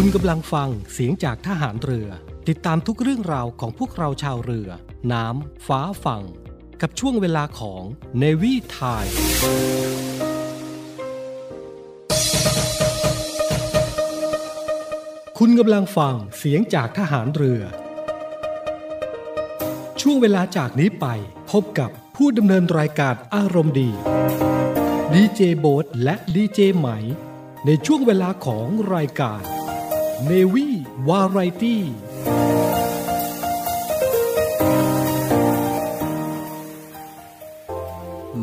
คุณกำลังฟังเสียงจากทหารเรือ ติดตามทุกเรื่องราวของพวกเราชาวเรือ น้ำ ฟ้าฝั่ง กับช่วงเวลาของ Navy Time คุณกำลังฟังเสียงจากทหารเรือ ช่วงเวลาจากนี้ไป พบกับผู้ดำเนินรายการอารมณ์ดีดีเจโบ๊ทและดีเจไหม ในช่วงเวลาของรายการ เนวี่วาไรตี้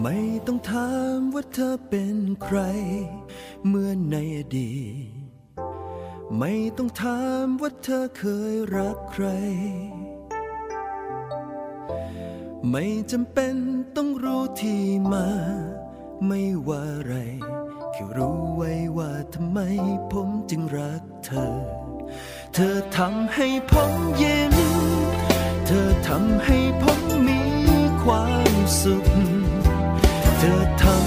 ไม่ต้องถามว่าเธอเป็นใคร เมื่อในอดีตไม่ต้องถามว่าเธอเคยรักใคร ไม่จำเป็นต้องรู้ที่มา ไม่ว่าอะไร แค่รู้ไว้ว่าทำไมผมจึงรักเธอ เธอทำให้ผมยิ้ม เธอทำให้ผมมีความสุข เธอทำ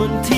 ส่ว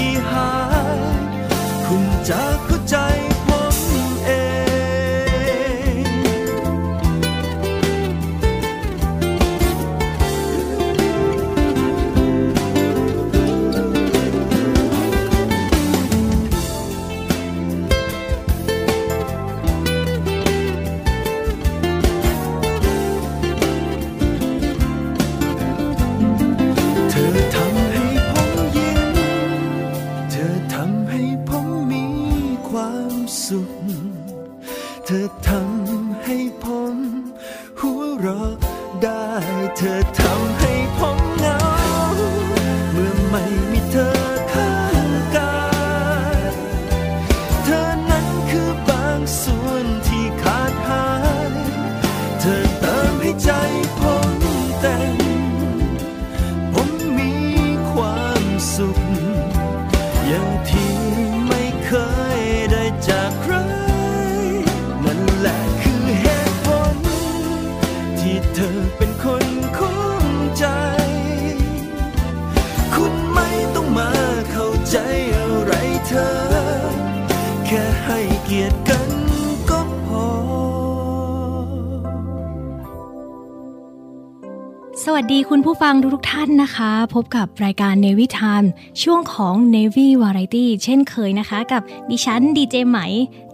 ผู้ฟังทุกๆท่านนะคะ พบกับรายการ Navy Time ช่วงของ Navy Variety เช่นเคยนะคะ กับดิฉันดีเจไหม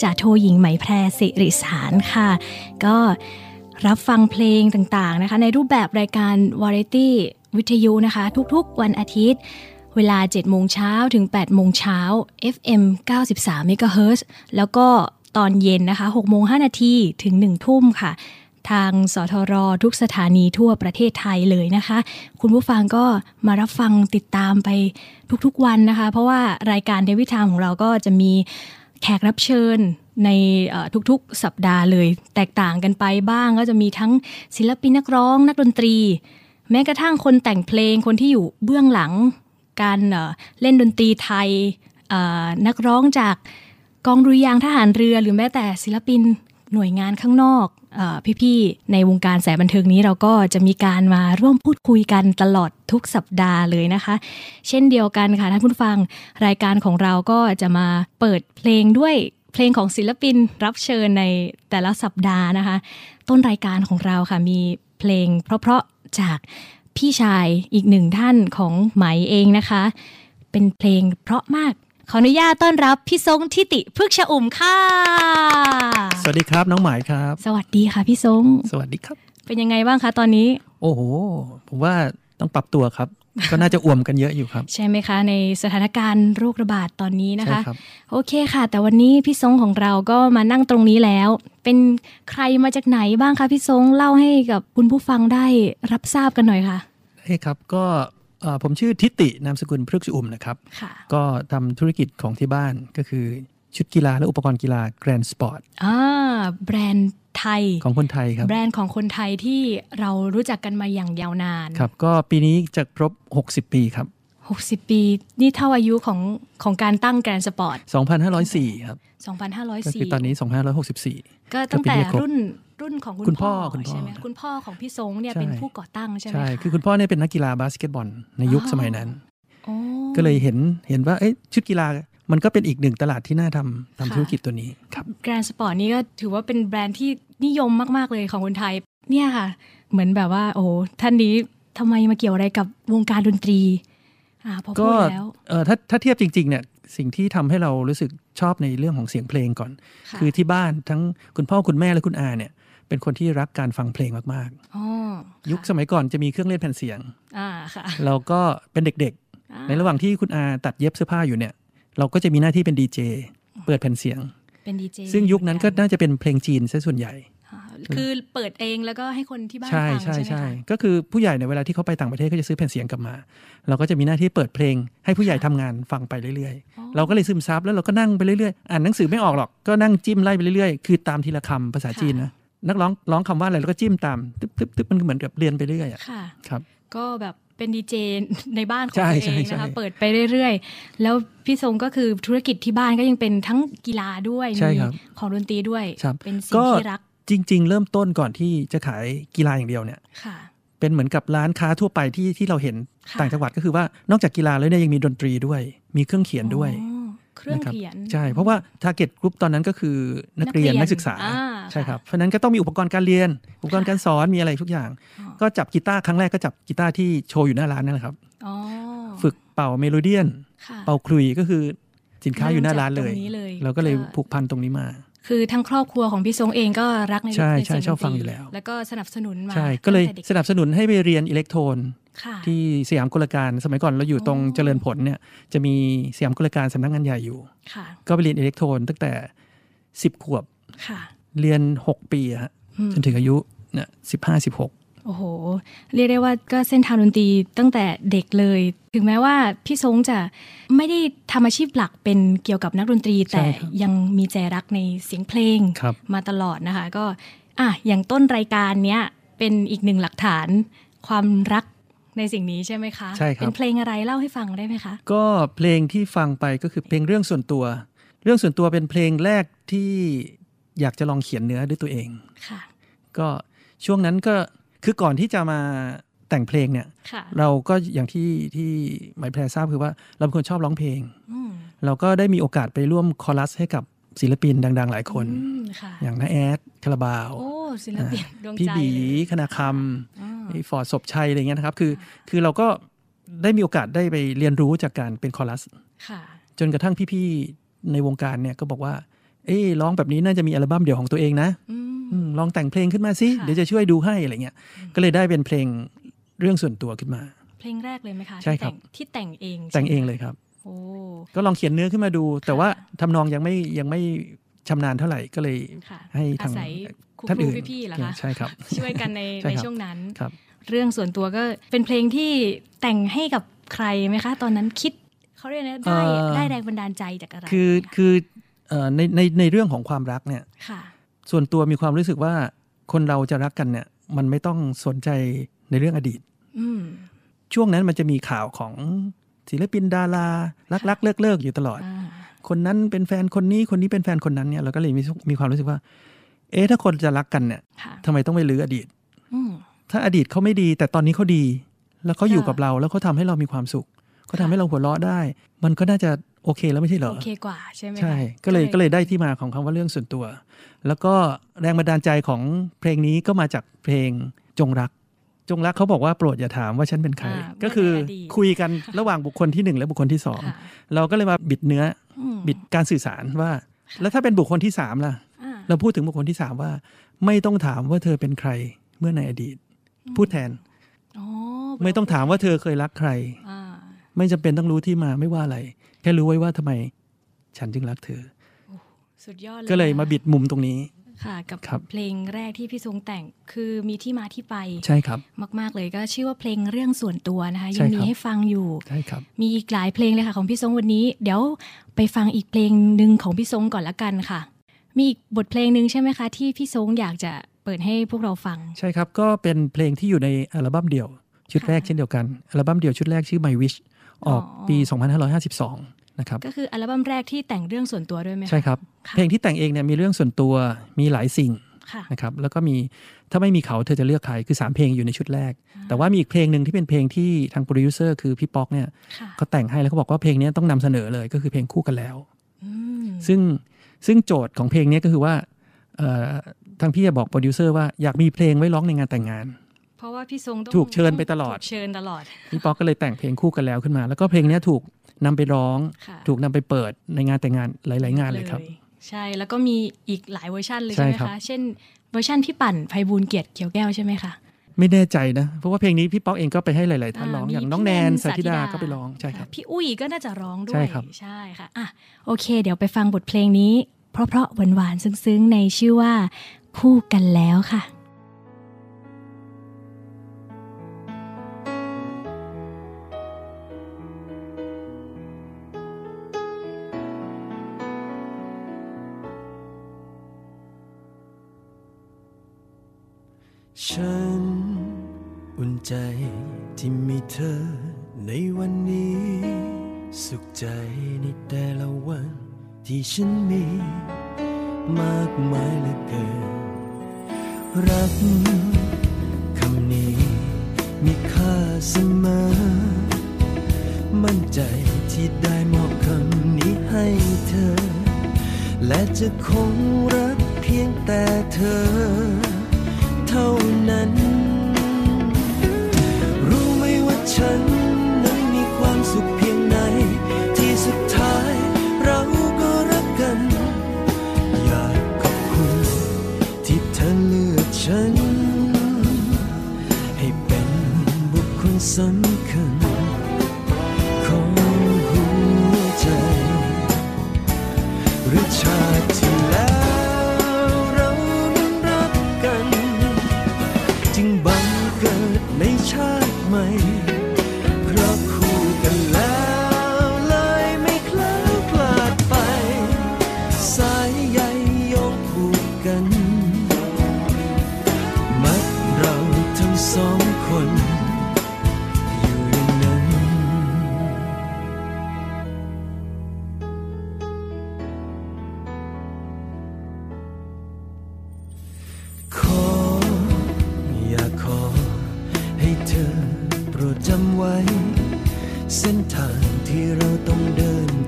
จากโทหญิงไหมแพรสิริสารค่ะ ก็รับฟังเพลงต่างๆนะคะ ในรูปแบบรายการ Variety วิทยุนะคะ ทุกๆวันอาทิตย์ เวลา 7 โมงเช้าถึง 8 โมงเช้า FM 93 MHz แล้วก็ตอนเย็นนะคะ6โมง5นาทีถึง 1 ทุ่มค่ะ ทางสทร ทุกสถานีทั่วประเทศไทยเลยนะคะ คุณผู้ฟังก็มารับฟังติดตามไปทุกๆวันนะคะ เพราะว่ารายการเดวิทามของเราก็จะมีแขกรับเชิญในทุกๆสัปดาห์เลย แตกต่างกันไปบ้างก็จะมีทั้งศิลปินนักร้อง นักดนตรี แม้กระทั่งคนแต่งเพลงคนที่อยู่เบื้องหลังการเล่นดนตรีไทยนักร้องจากกองดุริยางทหารเรือหรือแม้แต่ศิลปิน หน่วยงานข้างนอกออพี่ๆในวงการสายบันเทิงนี้เราก็จะมีการมาร่วมพูดคุยกันตลอดทุกสัปดาห์เลยนะคะ เช่นเดียวกันค่ะท่านผู้ฟังรายการของเราก็จะมาเปิดเพลงด้วยเพลงของศิลปินรับเชิญในแต่ละสัปดาห์นะคะ ต้นรายการของเราค่ะมีเพลงเพราะๆจากพี่ชายอีกหนึ่งท่านของไหมเองนะคะ เป็นเพลงเพราะมาก ขออนุญาตต้อนรับพี่ทรงทิติพึกษ์ชะอุ่มค่ะ สวัสดีครับน้องหมายครับ สวัสดีค่ะพี่ทรงสวัสดีครับ เป็นยังไงบ้างคะตอนนี้ โอ้โห ผมว่าต้องปรับตัวครับ ก็น่าจะอ่วมกันเยอะอยู่ครับ ใช่ไหมคะ ในสถานการณ์โรคระบาดตอนนี้นะใช่คะครับโอเคค่ะ แต่วันนี้พี่ทรงของเราก็มานั่งตรงนี้แล้ว เป็นใครมาจากไหนบ้างคะพี่ทรงเล่าให้กับคุณผู้ฟังได้รับทราบกันหน่อยค่ะเฮ้ยครับก็เอ่อ ผมชื่อทิตินามสกุลพฤกษอุ่มนะครับค่ะก็ทำธุรกิจของที่บ้านก็คือชุดกีฬาและอุปกรณ์กีฬา Grand Sportอ่าแบรนด์ไทยของคนไทยครับ แบรนด์ของคนไทยที่เรารู้จักกันมาอย่างยาวนานครับ ก็ปีนี้จะครบ 60 ปีครับ 60 ปี นี่เท่าอายุของของการตั้งแกรนด์สปอร์ต 2504 ครับก็คือ2504ตอนนี้ 2564 ก็ตั้งแต่ก็ปีนี้ครบรุ่น รุ่นของคุณคุณพ่พ่ออคุณพ่อใช่ไหมครับคุณพ่อของพี่ทรงเนี่ยใช่เป็นผู้ก่อตั้งใช่ไหมใช่ะคือคุณพ่อเนี่ยเป็นนักกีฬาบาสเกตบอลในยุคอ๋อสมัยนั้นโอ้ก็เลยเห็นเห็นว่าเอ๊ะชุดกีฬามันก็เป็นอีกหนึ่งตลาดที่น่าทำทำธุรกิจตัวนี้ครับ Grand Sport นี่ก็ถือว่าเป็นแบรนด์ที่นิยมมาก ๆ เลยของคนไทย เนี่ยค่ะ เหมือนแบบว่า โอ้โหท่านนี้ทำไมมาเกี่ยวอะไรกับวงการดนตรีอ่าพอพูก็ดแล้วเออถ้าถ้าเทียบจริง ๆ เนี่ยสิ่งที่ทำให้เรารู้สึกชอบในเรื่องของเสียงเพลงก่อนค่ะคือที่บ้านทั้งคุณพ่อคุณแม่และคุณอาเนี่ย เป็นคนที่รักการฟังเพลงมากอ๋อๆยุคสมัยก่อนจะมีเครื่องเล่นแผ่นเสียงอ่าค่ะเราก็เป็นเด็กอ่าๆในระหว่างที่คุณอาตัดเย็บเสื้อผ้าอยู่เนี่ย เราก็จะมีหน้าที่เป็นดีเจเปิดแผ่นเสียงเป็นดีเจซึ่งยุคนั้นก็น่าจะเป็นเพลงจีนซะส่วนใหญ่อ่าคือเปิดเองแล้วก็ให้คนที่บ้านใช่ฟังใช่ใช่ไหมใช่คะก็คือผู้ใหญ่ในยเวลาที่เขาไปต่างประเทศก็จะซื้อแผ่นเสียงกลับมา เราก็จะมีหน้าที่เปิดเพลง ให้ผู้ใหญ่ทำงานฟังไปเรื่อยอ๋อๆเราก็เลยซึมซับแล้วเราก็นั่งไปเรื่อยๆ อ่านหนังสือไม่ออกหรอกก็นั่งจิ้มไล่ไปเรื่อยๆ คือตามทีละคำภาษาจีนนะ นักร้องร้องคำว่าอะไรเราก็จิ้มตามตึ๊บตึ๊บตึ๊บมันเหมือนกับเรียนไปเรื่อยอะค่ะครับ ก็แบบเป็นดีเจในบ้านของใช่ตัวเองใช่นะคะใช่เปิดไปเรื่อยๆ แล้วพี่ทรงก็คือธุรกิจที่บ้านก็ยังเป็นทั้งกีฬาด้วยใช่มีครับของดนตรีด้วยครับเป็นสิ่ก็งที่รักจริง ๆ เริ่มต้นก่อนที่จะขายกีฬาอย่างเดียวเนี่ยค่ะเป็นเหมือนกับร้านค้าทั่วไปที่ที่เราเห็นค่ะต่างจังหวัดก็คือว่านอกจากกีฬาแล้วเนี่ยยังมีดนตรีด้วย มีเครื่องเขียนด้วยอ๋อ เครื่องนะครับเขียน ใช่ เพราะว่า Target Group ตอนนั้นก็คือนักเรียนนักเรียนนักศึกษาอ่าใช่ค่ะครับเพราะฉะนั้นก็ต้องมีอุปกรณ์การเรียน อุปกรณ์การสอนมีอะไรทุกอย่างอ๋อก็จับกีตาร์ครั้งแรกก็จับกีตาร์ที่โชว์อยู่หน้าร้านนั่นแหละครับอ๋อฝึกเป่าเมโลเดียนค่ะเป่าขลุ่ยก็คือสินค้าอยู่หน้าร้านเลย เริ่มจากตรงนี้เลยเราก็เลยก็ผูกพันตรงนี้มา คือทั้งครอบครัวของพี่ทรงเองก็รักในใช่ในใช่เสียงชอบดนตรีฟังอยู่แล้ว แล้วก็สนับสนุนมาใช่ก็เลยตั้งแต่สนับสนุนให้ไปเรียนอิเล็กโทรนค่ะที่สยามกลการสมัยก่อนเราอยู่ตรงอ๋อเจริญผลเนี่ยจะมีสยามกลการสำนักงานใหญ่อยู่ค่ะก็ไปเรียนอิเล็กโทรนตั้งแต่10ขวบค่ะเรียน6ปีอะฮะอืมจนถึงอายุเนี่ยสิบห้าสิบหก โอ้โห เรียกได้ว่าก็เส้นทางดนตรีตั้งแต่เด็กเลย ถึงแม้ว่าพี่ทรงจะไม่ได้ทำอาชีพหลักเป็นเกี่ยวกับนักดนตรี แต่ยังมีใจรักในเสียงเพลงครับมาตลอดนะคะ ก็อะอย่างต้นรายการเนี้ยเป็นอีกหนึ่งหลักฐาน ความรักในสิ่งนี้ใช่ไหมคะใช่ครับเป็นเพลงอะไรเล่าให้ฟังได้ไหมคะ ก็เพลงที่ฟังไปก็คือเพลงเรื่องส่วนตัว เรื่องส่วนตัวเป็นเพลงแรกที่อยากจะลองเขียนเนื้อด้วยตัวเองค่ะ ก็ช่วงนั้นก็ คือก่อนที่จะมาแต่งเพลงเนี่ยค่ะเราก็อย่างที่ที่หมายแพรทราบคือว่าเราเป็นคนชอบร้องเพลงอืมเราก็ได้มีโอกาสไปร่วมคอรัสให้กับศิลปินดัง ๆ หลายคนอืมค่ะอย่างน้าแอดคาราบาวโอ้ศิลปินดวงใจพี่บีเลยคณาคอ่าำพี่ฟอร์ดศพชัยอะไรเงี้ยนะครับคือคือเราก็ได้มีโอกาสได้ไปเรียนรู้จากการเป็นคอรัสค่ะจนกระทั่งพี่ ๆ ในวงการเนี่ยก็บอกว่า เอ้ยร้องแบบนี้น่าจะมีอัลบั้มเดี่ยวของตัวเองนะอืมอืม ลองแต่งเพลงขึ้นมาสิค่ะเดี๋ยวจะช่วยดูให้อะไรเงี้ยก็เลยได้เป็นเพลงเรื่องส่วนตัวขึ้นมา เพลงแรกเลยไหมคะใช่ครับที่แต่งที่แต่งเองแต่งเองใช่ไหมเลยครับโอ้ก็ลองเขียนเนื้อขึ้นมาดู แต่ว่าทำนองยังไม่ยังไม่ชำนาญเท่าไหร่ก็เลยค่ะให้ทางอาศัยครูท่านครูอื่นพี่ๆเหรอคะใช่ครับ ช่วยกันในใช่ในครับช่วงนั้นครับ เรื่องส่วนตัวก็เป็นเพลงที่แต่งให้กับใครไหมคะ ตอนนั้นคิดเขาเรียกนะได้เอ่อได้แรงบันดาลใจจากอะไรคือคือเอ่อในในในเรื่องของความรักเนี่ยค่ะ ส่วนตัวมีความรู้สึกว่าคนเราจะรักกันเนี่ยมันไม่ต้องสนใจในเรื่องอดีตอืมช่วงนั้นมันจะมีข่าวของศิลปินดารารักรักเลิกเลิกอยู่ตลอดอ่าคนนั้นเป็นแฟนคนนี้คนนี้เป็นแฟนคนนั้นเนี่ยเราก็เลยมีมีความรู้สึกว่า เอ๊ะถ้าคนจะรักกันเนี่ยค่ะทำไมต้องไปลื้ออดีตอืมถ้าอดีตเขาไม่ดี แต่ตอนนี้เขาดี แล้วเขาอยู่ค่ะกับเราแล้วเขาทำให้เรามีความสุขเขาทำค่ะให้เราหัวเราะได้ มันก็น่าจะโอเคแล้วไม่ใช่เหรอโอเคกว่าใช่ไหมคะใช่ ก็เลยก็เลยได้ที่มาของคำว่าเรื่องส่วนตัว แล้วก็แรงบันดาลใจของเพลงนี้ก็มาจากเพลงจงรัก จงรักเขาบอกว่าโปรดอย่าถามว่าฉันเป็นใครอ่าก็คือเมื่อในอดีตคุยกันระหว่างบุคคลที่หนึ่งและบุคคลที่สองค่ะเราก็เลยมาบิดเนื้ออืมบิดการสื่อสารว่า แล้วถ้าเป็นบุคคลที่สามล่ะอ่าเราพูดถึงบุคคลที่สามว่า ไม่ต้องถามว่าเธอเป็นใครเมื่อในอดีต พูดแทนอ๋อไม่ต้องถามว่าเธอเคยรักใครอ่าไม่จำเป็นต้องรู้ที่มาไม่ว่าอะไร แค่รู้ไว้ว่าทำไม ฉันจึงรักเธอ สุดยอดเลยก็เลยมานะคะบิดมุมตรงนี้ค่ะกับครับเพลงแรกที่พี่ทรงแต่งคือมีที่มาที่ไปใช่ครับ มาก ๆ เลยก็ชื่อว่าเพลงเรื่องส่วนตัวนะคะใช่ยังมีครับให้ฟังอยู่ใช่ครับมีอีกหลายเพลงเลยค่ะของพี่ทรงวันนี้ เดี๋ยวไปฟังอีกเพลงหนึ่งของพี่ทรงก่อนละกันค่ะ มีอีกบทเพลงหนึ่งใช่ไหมคะ ที่พี่ทรงอยากจะเปิดให้พวกเราฟัง ใช่ครับก็เป็นเพลงที่อยู่ในอัลบั้มเดี่ยว ชุดแรกค่ะเช่นเดียวกันอัลบั้มเดี่ยวชุดแรกชื่อ My Wish ออกอ๋อปี 2552 นะครับก็คืออัลบั้มแรกที่แต่งเรื่องส่วนตัวด้วยไหมะใช่ครับค่ะเพลงที่แต่งเองเนี่ยมีเรื่องส่วนตัวมีหลายสิ่งค่ะนะครับแล้วก็มีถ้าไม่มีเขาเธอจะเลือกใครคือ 3 เพลงอยู่ในชุดแรก แต่ว่ามีอีกเพลงหนึ่งที่เป็นเพลงที่ทางโปรดิวเซอร์คือพี่ป๊อกเนี่ยค่ะเขาแต่งให้แล้วเขาบอกว่าเพลงนี้ต้องนำเสนอเลยก็คือเพลงคู่กันแล้วอืมซึ่งซึ่งโจทย์ของเพลงนี้ก็คือว่าเอ่อทางพี่จะบอกโปรดิวเซอร์ว่าอยากมีเพลงไว้ร้องในงานแต่งงาน เพราะว่าพี่ทรงต้องถูกเชิญไปตลอดถูกเชิญตลอดพี่ป๊อกก็เลยแต่งเพลงคู่กันแล้วขึ้นมา แล้วก็เพลงนี้ถูก นำไปร้องค่ะถูกนำไปเปิดในงานแต่งงานหลาย ๆ งานเลยครับ ใช่แล้วก็มีอีกหลายเวอร์ชันเลยใช่ใช่ไหมครับคะ เช่นเวอร์ชันพี่ปั่นไพบูลย์เกียรติเขียวแก้วใช่ไหมคะไม่แน่ใจนะ เพราะว่าเพลงนี้พี่ป๊อกเองก็ไปให้หลาย ๆ ท่านร้องมีอย่างน้องพี่แนนสาธิดาก็ไปร้องใช่ครับะพี่อุ้ยก็น่าจะร้องด้วใช่ยครับใช่ค่ะอะโอเค เดี๋ยวไปฟังบทเพลงนี้ เพราะๆหวานๆซึ้ง ๆ ในชื่อว่าคู่กันแล้วค่ะ เธอในวันนี้ สุขใจในแต่ละวัน ที่ฉันมี มากมายเหลือเกิน รักคำนี้ มีค่าเสมอ มั่นใจที่ได้มอบคำนี้ให้เธอ และจะคงรักเพียงแต่เธอ เท่านั้น ไ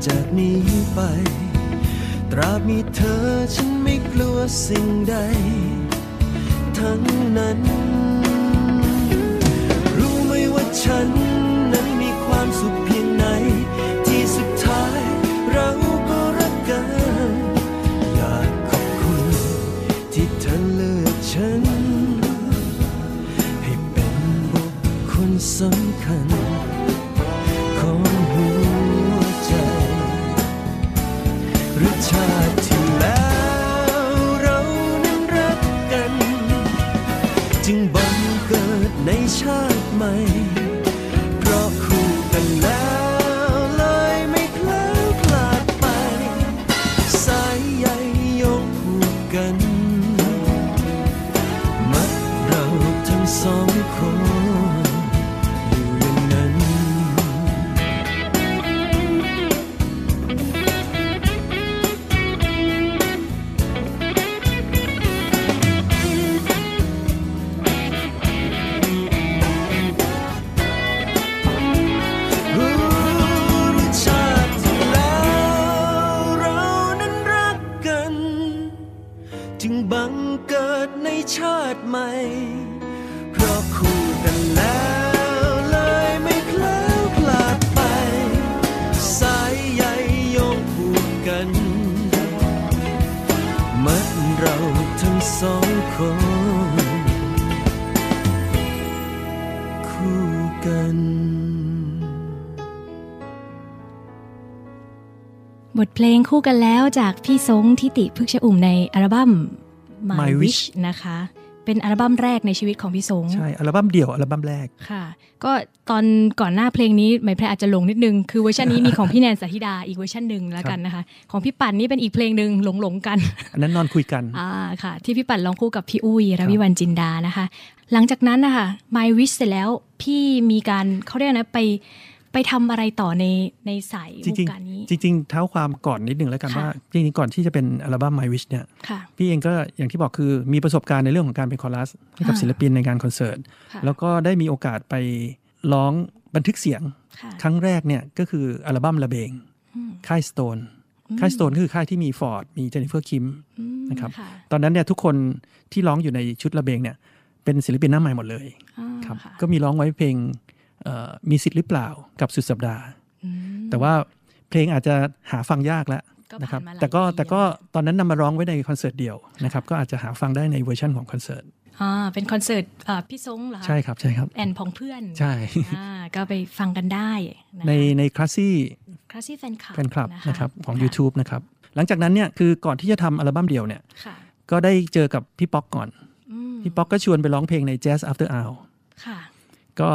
จากนี้ไป ตราบมีเธอฉันไม่กลัวสิ่งใด ทั้งนั้น รู้ไหมว่าฉันนั้นมีความสุข เพลงคู่กันแล้วจากพี่ซงทิติพฤกษอุ่มในอัลบั้ม My, My Wish Wish นะคะ เป็นอัลบั้มแรกในชีวิตของพี่ซงใช่ อัลบั้มเดี่ยวอัลบั้มแรกค่ะ ก็ตอนก่อนหน้าเพลงนี้ไหมายแพรอาจจะหลงนิดนึง คือเวอร์ชันนี้มีของพี่แนนสาธิดาอีกเวอร์ชันหนึ่งแล้วกันนะคะ ของพี่ปั่นนี่เป็นอีกเพลงหนึ่งหลงหลงๆกัน อันนั้นนอนคุยกันอ่าค่ะ ที่พี่ปั่นร้องคู่กับพี่อุ้ยรวิวรรณจินดานะคะ หลังจากนั้นนะคะ My Wish เสร็จแล้วพี่มีการเขาเรียกนะไป ไปทำอะไรต่อในในสายจวริงงการนี้ๆจริง ๆ เท้าความก่อนนิดนึงแล้วกันค่ะว่า จริงๆ ก่อนที่จะเป็นอัลบั้ม My Wish เนี่ยค่ะพี่เองก็อย่างที่บอกคือมีประสบการณ์ในเรื่องของการเป็นคอรัสให้กับอ่าศิลปินในงานคอนเสิร์ตค่ะแล้วก็ได้มีโอกาสไปร้องบันทึกเสียงค่ะครั้งแรกเนี่ยก็คืออัลบั้มระเบงอืมค่าย Stone ค่าย Stone คือค่ายที่มีฟอร์ดมีเจนนิเฟอร์คิมอืมนะครับค่ะตอนนั้นเนี่ยทุกคนที่ร้องอยู่ในชุดระเบงเนี่ยเป็นศิลปินหน้าใหม่หมดเลยอ่าครับค่ะก็มีร้องไว้เพลงเอ่อ มีสิทธิ์หรือเปล่ากับสุดสัปดาห์อืมแต่ว่าเพลงอาจจะหาฟังยากแล้วก็นะครับผ่านมาหลายแต่ก็ปีแต่ก็แล้วตอนนั้นนำมาร้องไว้ในคอนเสิร์ตเดียวนะครับก็อาจจะหาฟังได้ในเวอร์ชันของคอนเสิร์ตอ่าเป็นคอนเสิร์ตอ่าพี่ซงเหรอคะใช่ครับใช่ครับแอนพองเพื่อนใช่อ่าก็ไปฟังกันได้ะคะในใน Classy Classy แฟนคลับแฟนคลับนะครับของะ YouTube นะครับหลังจากนั้นเนี่ยคือก่อนที่จะทำอัลบั้มเดี่ยวเนี่ยค่ะก็ได้เจอกับพี่ป๊อกก่อนอืมพี่ป๊อกก็ชวนไปร้องเพลงใน Jazz After Hour ค่ะก็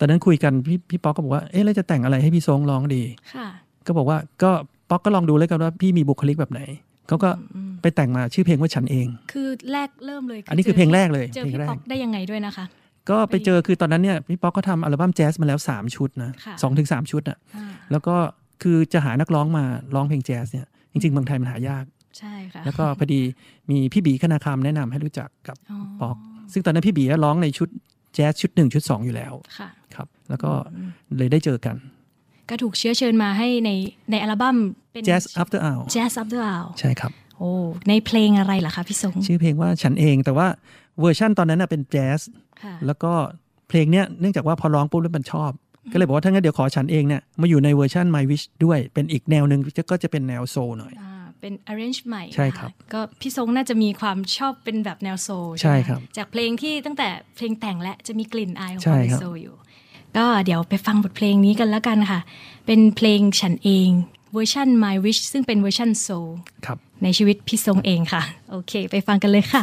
ตอนนั้นคุยกันพี่พี่ป๊อกก็บอกว่าเอ๊ะแล้วจะแต่งอะไรให้พี่ทรงร้องดีค่ะก็บอกว่าก็ป๊อกก็ลองดูแล้วกันว่าพี่มีบุคลิกแบบไหนเขาก็อืมไปแต่งมาชื่อเพลงว่าฉันเอง คือแรกเริ่มเลย อันนี้คือเพลงแรกเลยเจอเพลงพี่แรกป๊อกได้ยังไงด้วยนะคะ ก็ไปเจอคือตอนนั้นเนี่ยพี่ป๊อกก็ทำอัลบั้มแจ๊สมาแล้ว 3 ชุดนะค่ะสองถึงสามชุดอะอ่าแล้วก็คือจะหานักร้องมาร้องเพลงแจ๊สเนี่ยจริงๆเมืองไทยมันหายากใช่ค่ะแล้วก็พอดีมีพี่บีคณาคำแนะนำให้รู้จักกับอ๋อป๊อก ซึ่งตอนนั้นพี่บีก็ร้องในชุดแจ๊สชุดหนึ่งชุดสองอยู่แล้วค่ะ ครับ แล้วก็เลยได้เจอกัน ก็ถูกเชื้อเชิญมาให้ในในอัลบั้มเป็น Jazz After Hour Jazz After Hour ใช่ครับโอ้ในเพลงอะไรล่ะคะพี่สงชื่อเพลงว่าฉันเองแต่ว่าเวอร์ชั่นตอนนั้นน่ะเป็นแจ๊สค่ะแล้วก็เพลงเนี้ยเนื่องจากว่าพอร้องปุ๊บแล้วมันชอบ ก็เลยบอกว่าถ้างั้นเดี๋ยวขอฉันเองเนี่ยมาอยู่ในเวอร์ชัน My Wish ด้วย เป็นอีกแนวหนึ่งก็จะเป็นแนว soul หน่อยอ่าเป็น arrange ใหม่ใช่ครับนะะก็พี่ทรงน่าจะมีความชอบเป็นแบบแนว soul ใช่ไหมครับจากเพลงที่ตั้งแต่เพลงแต่งและจะมีกลิ่นอายของใช่ความเป็นครับ soul อยู่ ก็เดี๋ยวไปฟังบทเพลงนี้กันแล้วกันค่ะ เป็นเพลงฉันเองเวอร์ชัน My Wish ซึ่งเป็นเวอร์ชัน soul ครับในชีวิตพี่ทรงเองค่ะ โอเค ไปฟังกันเลยค่ะ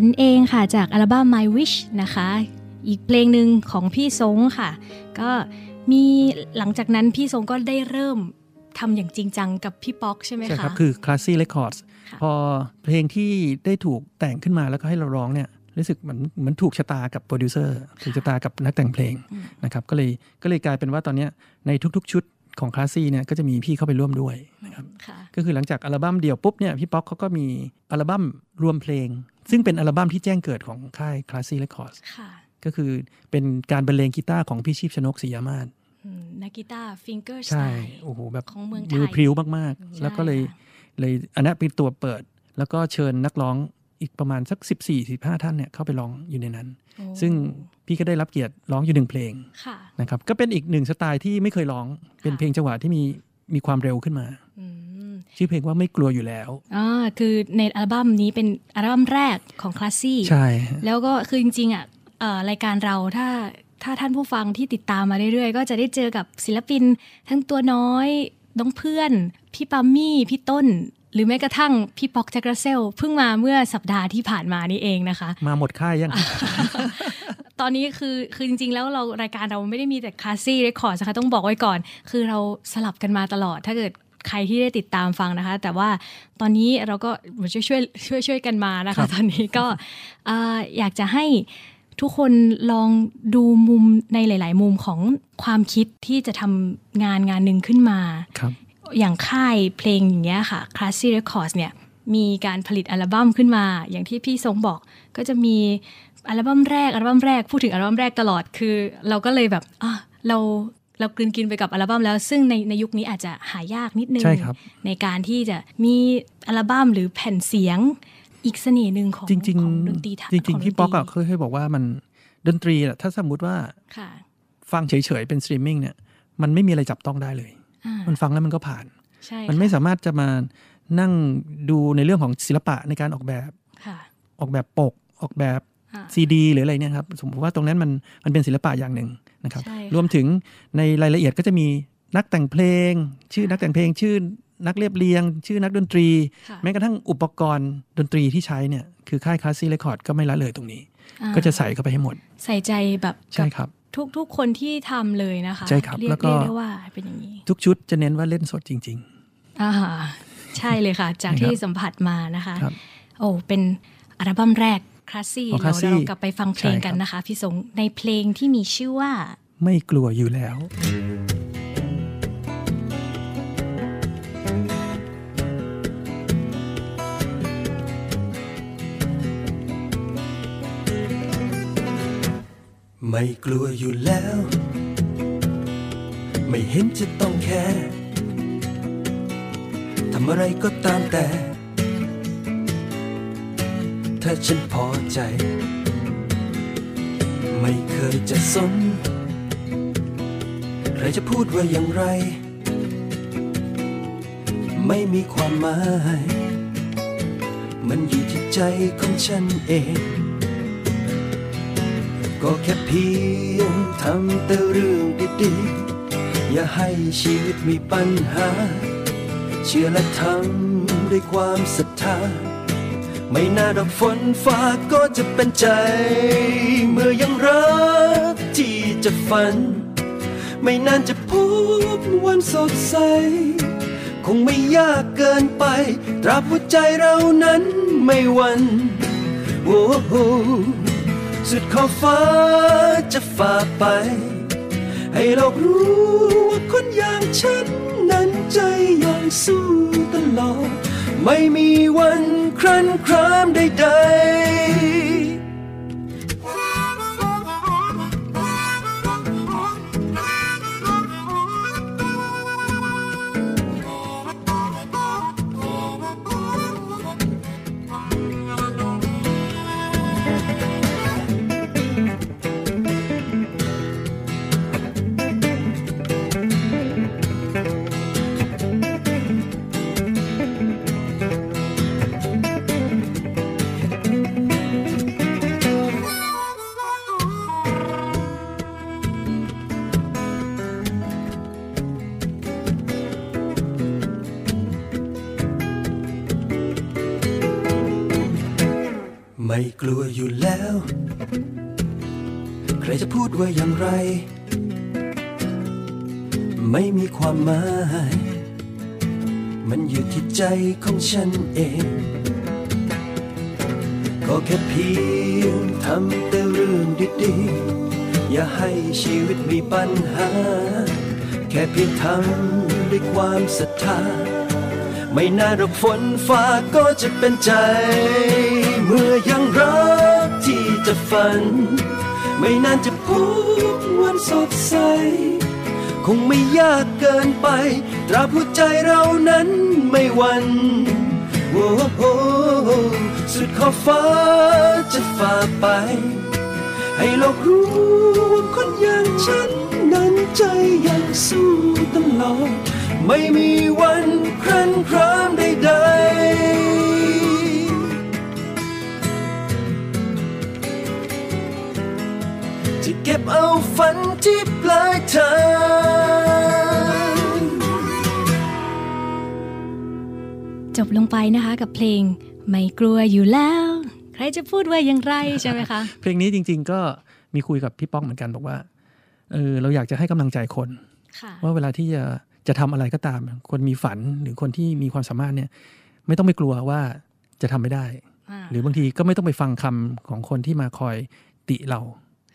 ฉันเองค่ะจากอัลบั้ม My Wish นะคะ อีกเพลงหนึ่งของพี่ซงค่ะ ก็มีหลังจากนั้นพี่ซงก็ได้เริ่มทำอย่างจริงจังกับพี่ป๊อกใช่ไหมใช่คะครับ คือ Classy Records ค่ะพอเพลงที่ได้ถูกแต่งขึ้นมาแล้วก็ให้เราร้องเนี่ยรู้สึกเหมือนเหมือนถูกชะตากับโปรดิวเซอร์ถูกชะตากับนักแต่งเพลงนะครับก็เลยก็เลยกลายเป็นว่าตอนเนี้ยในทุกๆชุดของ Classy เนี่ยก็จะมีพี่เข้าไปร่วมด้วยนะครับค่ะก็คือหลังจากอัลบั้มเดี่ยวปุ๊บเนี่ยพี่ป๊อกเขาก็มีอัลบั้มรวมเพลง ซึ่งเป็นอัลบั้มที่แจ้งเกิดของค่าย Classy Records ค่ะก็คือเป็นการบรรเลงกีตาร์ของพี่ชีพชนกศรียามาศอืมนักกีตาร์ fingerstyle ใช่โอ้โหแบบของเมืองไทยมือพริ้วมากใช่ๆแล้วก็เลยค่ะเลยอันนั้นเป็นตัวเปิด แล้วก็เชิญนักร้องอีกประมาณสัก 14 15 ท่านเนี่ยเข้าไปร้องอยู่ในนั้นโอ้ซึ่งพี่ก็ได้รับเกียรติร้องอยู่หนึ่งเพลงค่ะนะครับก็เป็นอีกหนึ่งสไตล์ที่ไม่เคยร้องเป็นเพลงจังหวะที่มีมีความเร็วขึ้นมาอืม ชื่อเพลงว่าไม่กลัวอยู่แล้วอ่าคือในอัลบั้มนี้เป็นอัลบั้มแรกของคลาสซี่ใช่ แล้วก็คือจริงๆอะเอ่อรายการเราถ้าถ้าท่านผู้ฟังที่ติดตามมาเรื่อยๆ ก็จะได้เจอกับศิลปิน ทั้งตัวน้อยน้องเพื่อน พี่ปามี่ พี่ต้น หรือแม้กระทั่งพี่ป๊อกแจ็คกระเซลเพิ่งมาเมื่อสัปดาห์ที่ผ่านมานี่เองนะคะ มาหมดค่ายยัง ตอนนี้คือคือจริงๆ แล้วเรารายการเราไม่ได้มีแต่คลาสซี่เรคคอร์ดนะคะต้องบอกไว้ก่อน คือเราสลับกันมาตลอด ถ้าเกิด ใครที่ได้ติดตามฟังนะคะ แต่ว่าตอนนี้เราก็ช่วยช่วยช่วยช่วยกันมานะครัคะบตอนนี้ก็เอ่ออยากจะให้ทุกคนลองดูมุมในหลาย ๆ มุมของความคิดที่จะทำงานงานหนึ่งขึ้นมาครับอย่างค่ายเพลงอย่างเงี้ยค่ะ Classy Records เนี่ยมีการผลิตอัลบั้มขึ้นมา อย่างที่พี่ทรงบอกก็จะมีอัลบั้มแรกอัลบั้มแรกพูดถึงอัลบั้มแรกตลอดคือ เราก็เลยแบบอะเรา เรากลืนกินไปกับอัลบั้มแล้ว ซึ่งในในยุคนี้อาจจะหายากนิดนึงใช่ครับในการที่จะมีอัลบั้มหรือแผ่นเสียงอีกเสน่ห์หนึ่งของจริงของดนตรีไทยๆจริงขๆพี่ป๊อกอะดนตเคยเคยบอกว่ามันดนตรีอะถ้าสมมติว่าค่ะฟังเฉยๆเป็นสตรีมมิ่งเนี่ยมันไม่มีอะไรจับต้องได้เลยอ่ามันฟังแล้วมันก็ผ่านใช่มันค่ะไม่สามารถจะมานั่งดูในเรื่องของศิลปะในการออกแบบค่ะออกแบบปกออกแบบอ่าซีดีหรืออะไรเนี่ยครับ สมมติว่าตรงนั้นมันมันเป็นศิลปะอย่างหนึ่ง นะครับใช่ค่ะรวมถึงในรายละเอียดก็จะมีนักแต่งเพลง ชื่อนักแต่งเพลงชื่อนักเรียบเรียง ชื่อนักดนตรีค่ะแม้กระทั่งอุปกรณ์ดนตรีที่ใช้เนี่ยคือค่ายคลาสซี่เรคคอร์ดก็ไม่ละเลยตรงนี้อ่าก็จะใส่เข้าไปให้หมด ใส่ใจแบบใช่กับครับทุกทุกคนที่ทำเลยนะคะใช่ครับเรียแล้กวก็เรียกได้ว่าเป็นอย่างนี้ ทุกชุดจะเน้นว่าเล่นสดจริงอ่าใช่เลยค่ะ จากใช่ครับที่สัมผัสมานะคะครับโอ้เป็นอัลบั้มแรก คลาสซี่ของเรา Classy เรากลับไปฟังเพลงใช่ครับกันนะคะ พี่สงในเพลงที่มีชื่อว่าๆไม่กลัวอยู่แล้วไม่กลัวอยู่แล้ว ไม่เห็นจะต้องแคร์ทำอะไรก็ตามแต่ ถ้าฉันพอใจ ไม่เคยจะสน ใครจะพูดว่าอย่างไร ไม่มีความหมาย มันอยู่ที่ใจของฉันเอง ก็แค่เพียงทำแต่เรื่องดีๆ อย่าให้ชีวิตมีปัญหา เชื่อและทำด้วยความศรัทธา ไม่น่าดอกฝนฟ้าก็จะเป็นใจ เมื่อยังรักที่จะฝัน ไม่นานจะพบวันสดใส คงไม่ยากเกินไป ตราบหัวใจเรานั้นไม่วันโอ้โหสุดขอบฟ้าจะฝ่าไป ให้โลกรู้ว่าคนอย่างฉันนั้นใจยังสู้ตลอด ไม่มีวันครั้นครามใดๆ อยู่แล้ว ใครจะพูดว่าอย่างไร ไม่มีความหมาย มันอยู่ที่ใจของฉันเอง ก็แค่เพียงทำแต่เรื่องดีๆ อย่าให้ชีวิตมีปัญหา แค่เพียงทำด้วยความศรัทธา ไม่นานหรอกฝนฟ้าก็จะเป็นใจ เมื่อยังรักที่จะฝัน ไม่นานจะพบวันสดใส คงไม่ยากเกินไป ตราบหัวใจเรานั้นไม่หวันโอ้โหสุดขอบฟ้าจะฝ่าไป ให้โลกรู้ว่าคนอย่างฉันนั้นใจยังสู้ตลอด ไม่มีวันครั่นครามใดๆ ที่ปลายทางจบลงไปนะคะกับเพลงไม่กลัวอยู่แล้ว ใครจะพูดว่าอย่างไรใช่ไหมคะ เพลงนี้จริง ๆ ก็มีคุยกับพี่ป้องเหมือนกันบอกว่าเออเราอยากจะให้กำลังใจคนค่ะว่าเวลาที่จะจะทำอะไรก็ตาม คนมีฝันหรือคนที่มีความสามารถเนี่ยไม่ต้องไปกลัวว่าจะทำไม่ได้าหรือบางทีก็ไม่ต้องไปฟังคำของคนที่มาคอยติเรา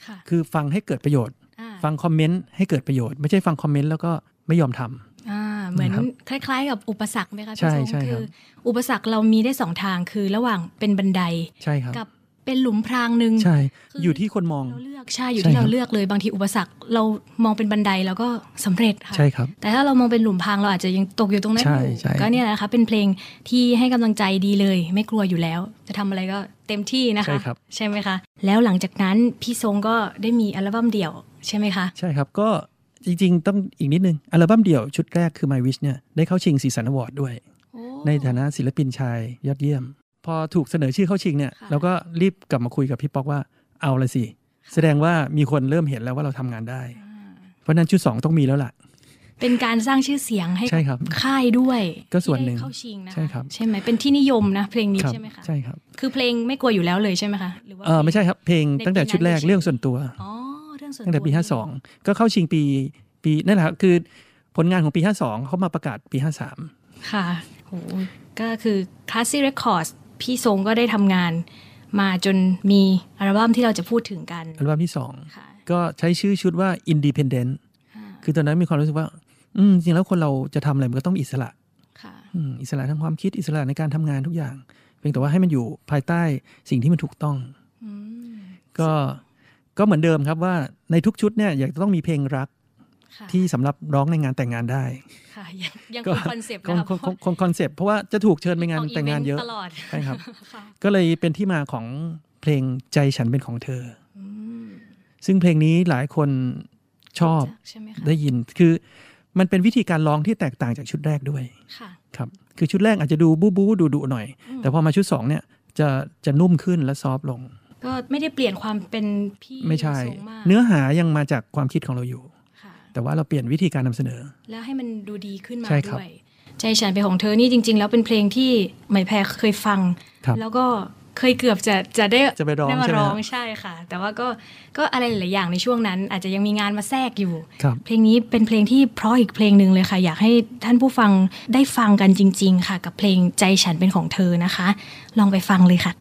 ค่ะคือฟังให้เกิดประโยชน์อ่า ฟังคอมเมนต์ให้เกิดประโยชน์ ไม่ใช่ฟังคอมเมนต์แล้วก็ไม่ยอมทำอ่าเหมือนครับคล้าย ๆ กับอุปสรรคไหมคะใช่พี่ทรงใช่ครับคือ อุปสรรคเรามีได้สองทางคือระหว่างเป็นบันไดใช่ครับกับเป็นหลุมพรางหนึ่งใช่คืออยู่ที่คนมองเราเลือกใช่อยู่ใช่ที่ครัเราบเลือกเลยบางทีอุปสรรคเรามองเป็นบันไดแล้วก็สำเร็จค่ะใช่ครับแต่ถ้าเรามองเป็นหลุมพรางเราอาจจะยังตกอยู่ตรงนั้นใช่อยู่ใช่ก็เนี่ยแหละคะเป็นเพลงที่ให้กำลังใจดีเลย ไม่กลัวอยู่แล้ว จะทำอะไรก็เต็มที่นะคะใช่ครับใช่ไหมคะ แล้วหลังจากนั้นพี่ทรงก็ได้มีอัลบั้มเดี่ยว ใช่ไหมคะ ใช่ครับ ก็จริง ๆ ต้องอีกนิดนึง อัลบั้มเดี่ยวชุดแรกคือ My Wish เนี่ยได้เข้าชิงสีสันอวอร์ดด้วยโอ้ในฐานะศิลปินชายยอดเยี่ยม พอถูกเสนอชื่อเข้าชิงเนี่ยค่ะเราก็รีบกลับมาคุยกับพี่ป๊อกว่าเอาเลยสิ แสดงว่ามีคนเริ่มเห็นแล้วว่าเราทำงานได้ เพราะฉะนั้นชุด 2 ต้องมีแล้วล่ะเป็นการสร้างชื่อเสียงให้ใช่ครับค่ายด้วย ก็ส่วนหนึ่งที่ได้เข้าชิงนะคะใช่ครับใช่ไหมเป็นที่นิยมนะเพลงนี้ครับใช่ไหมคะใช่ครับ คือเพลงไม่กลัวอยู่แล้วเลยใช่ไหมคะหรือว่าเออไม่ใช่ครับเพลงในตั้งแต่ชุดแรกปีนั้นเรื่องส่วนตัวอ๋อเรื่อง ส่วนตั้งแต่ปีว52 ก็เข้าชิงปีปีนั่นแหละครับคือผลงานของปี 52 เขามาประกาศปี 53 ค่ะโหก็คือ Classy Records พี่ทรงก็ได้ทำงานมาจนมีอัลบั้มที่เราจะพูดถึงกัน อัลบั้มที่ค่ะ2ก็ใช้ชื่อชุดว่า Independent คือตอนนั้นมีความรู้สึกว่า อืมจริงแล้วคนเราจะทำอะไรมันก็ต้องมีอิสระค่ะอืมอิสระทางความคิดอิสระในการทำงานทุกอย่าง เพียงแต่ว่าให้มันอยู่ภายใต้สิ่งที่มันถูกต้องอืมก็ ก็เหมือนเดิมครับว่าในทุกชุดเนี่ยอยากจะต้องมีเพลงรักค่ะที่สำหรับร้องในงานแต่งงานได้ค่ะยังยังก็คงคอนเซปต์คงนะคะคงคงคงคอนเซปต์เพราะว่าจะถูกเชิญไปงานออกแต่งงานเยอะตลอดใช่ครับค่ะก็เลยเป็นที่มาของเพลงใจฉันเป็นของเธออืมซึ่งเพลงนี้หลายคนชอบใช่ไหมคะได้ยินคือ มันเป็นวิธีการร้องที่แตกต่างจากชุดแรกด้วยค่ะครับ คือชุดแรกอาจจะดูบู๊บู๊ดูดุหน่อยอืมแต่พอมาชุดสองเนี่ยจะจะนุ่มขึ้นและซอฟต์ลง ก็ไม่ได้เปลี่ยนความเป็นพี่ไม่ใช่ทรงมากเนื้อหายังมาจากความคิดของเราอยู่ค่ะแต่ว่าเราเปลี่ยนวิธีการนำเสนอ แล้วให้มันดูดีขึ้นมาใช่ครับด้วยใจฉันเป็นของเธอนี่จริง ๆ แล้วเป็นเพลงที่ไหมแพรเคยฟังครับแล้วก็เคยเกือบจะจะได้จะไปร้องได้มาใช่ไหมร้องฮะใช่ค่ะ แต่ว่าก็ก็อะไรหลายๆอย่างในช่วงนั้น อาจจะยังมีงานมาแทรกอยู่ครับเพลงนี้เป็นเพลงที่เพราะอีกเพลงหนึ่งเลยค่ะ อยากให้ท่านผู้ฟังได้ฟังกันจริง ๆ ค่ะ กับเพลงใจฉันเป็นของเธอนะคะ ลองไปฟังเลยค่ะ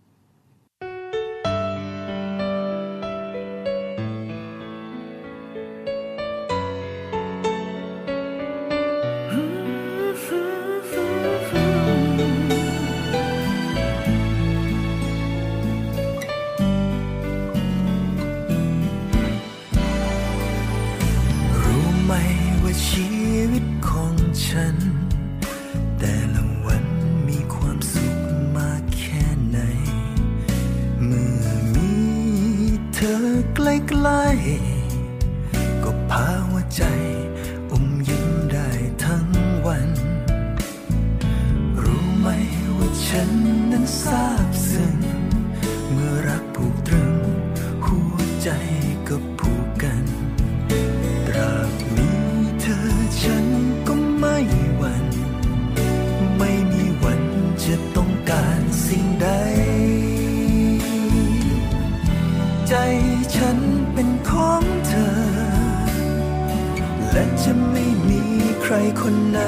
รคนไหน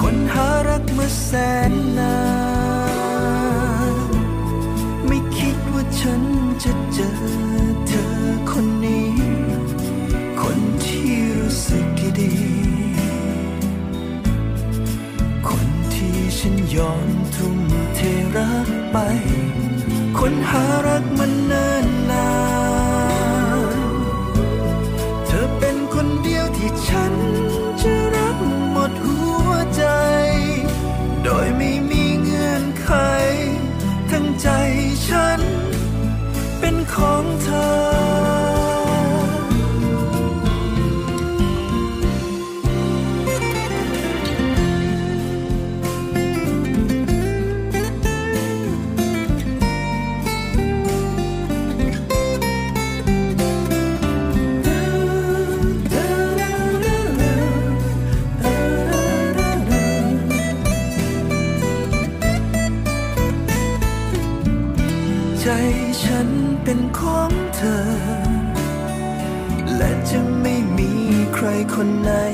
คนหารักมาแสนนาน ไม่คิดว่าฉันจะเจอเธอคนนี้ คนที่รู้สึกดี คนที่ฉันยอมทุ่มเทรักไป คนหารักมัน ครคนไหนคน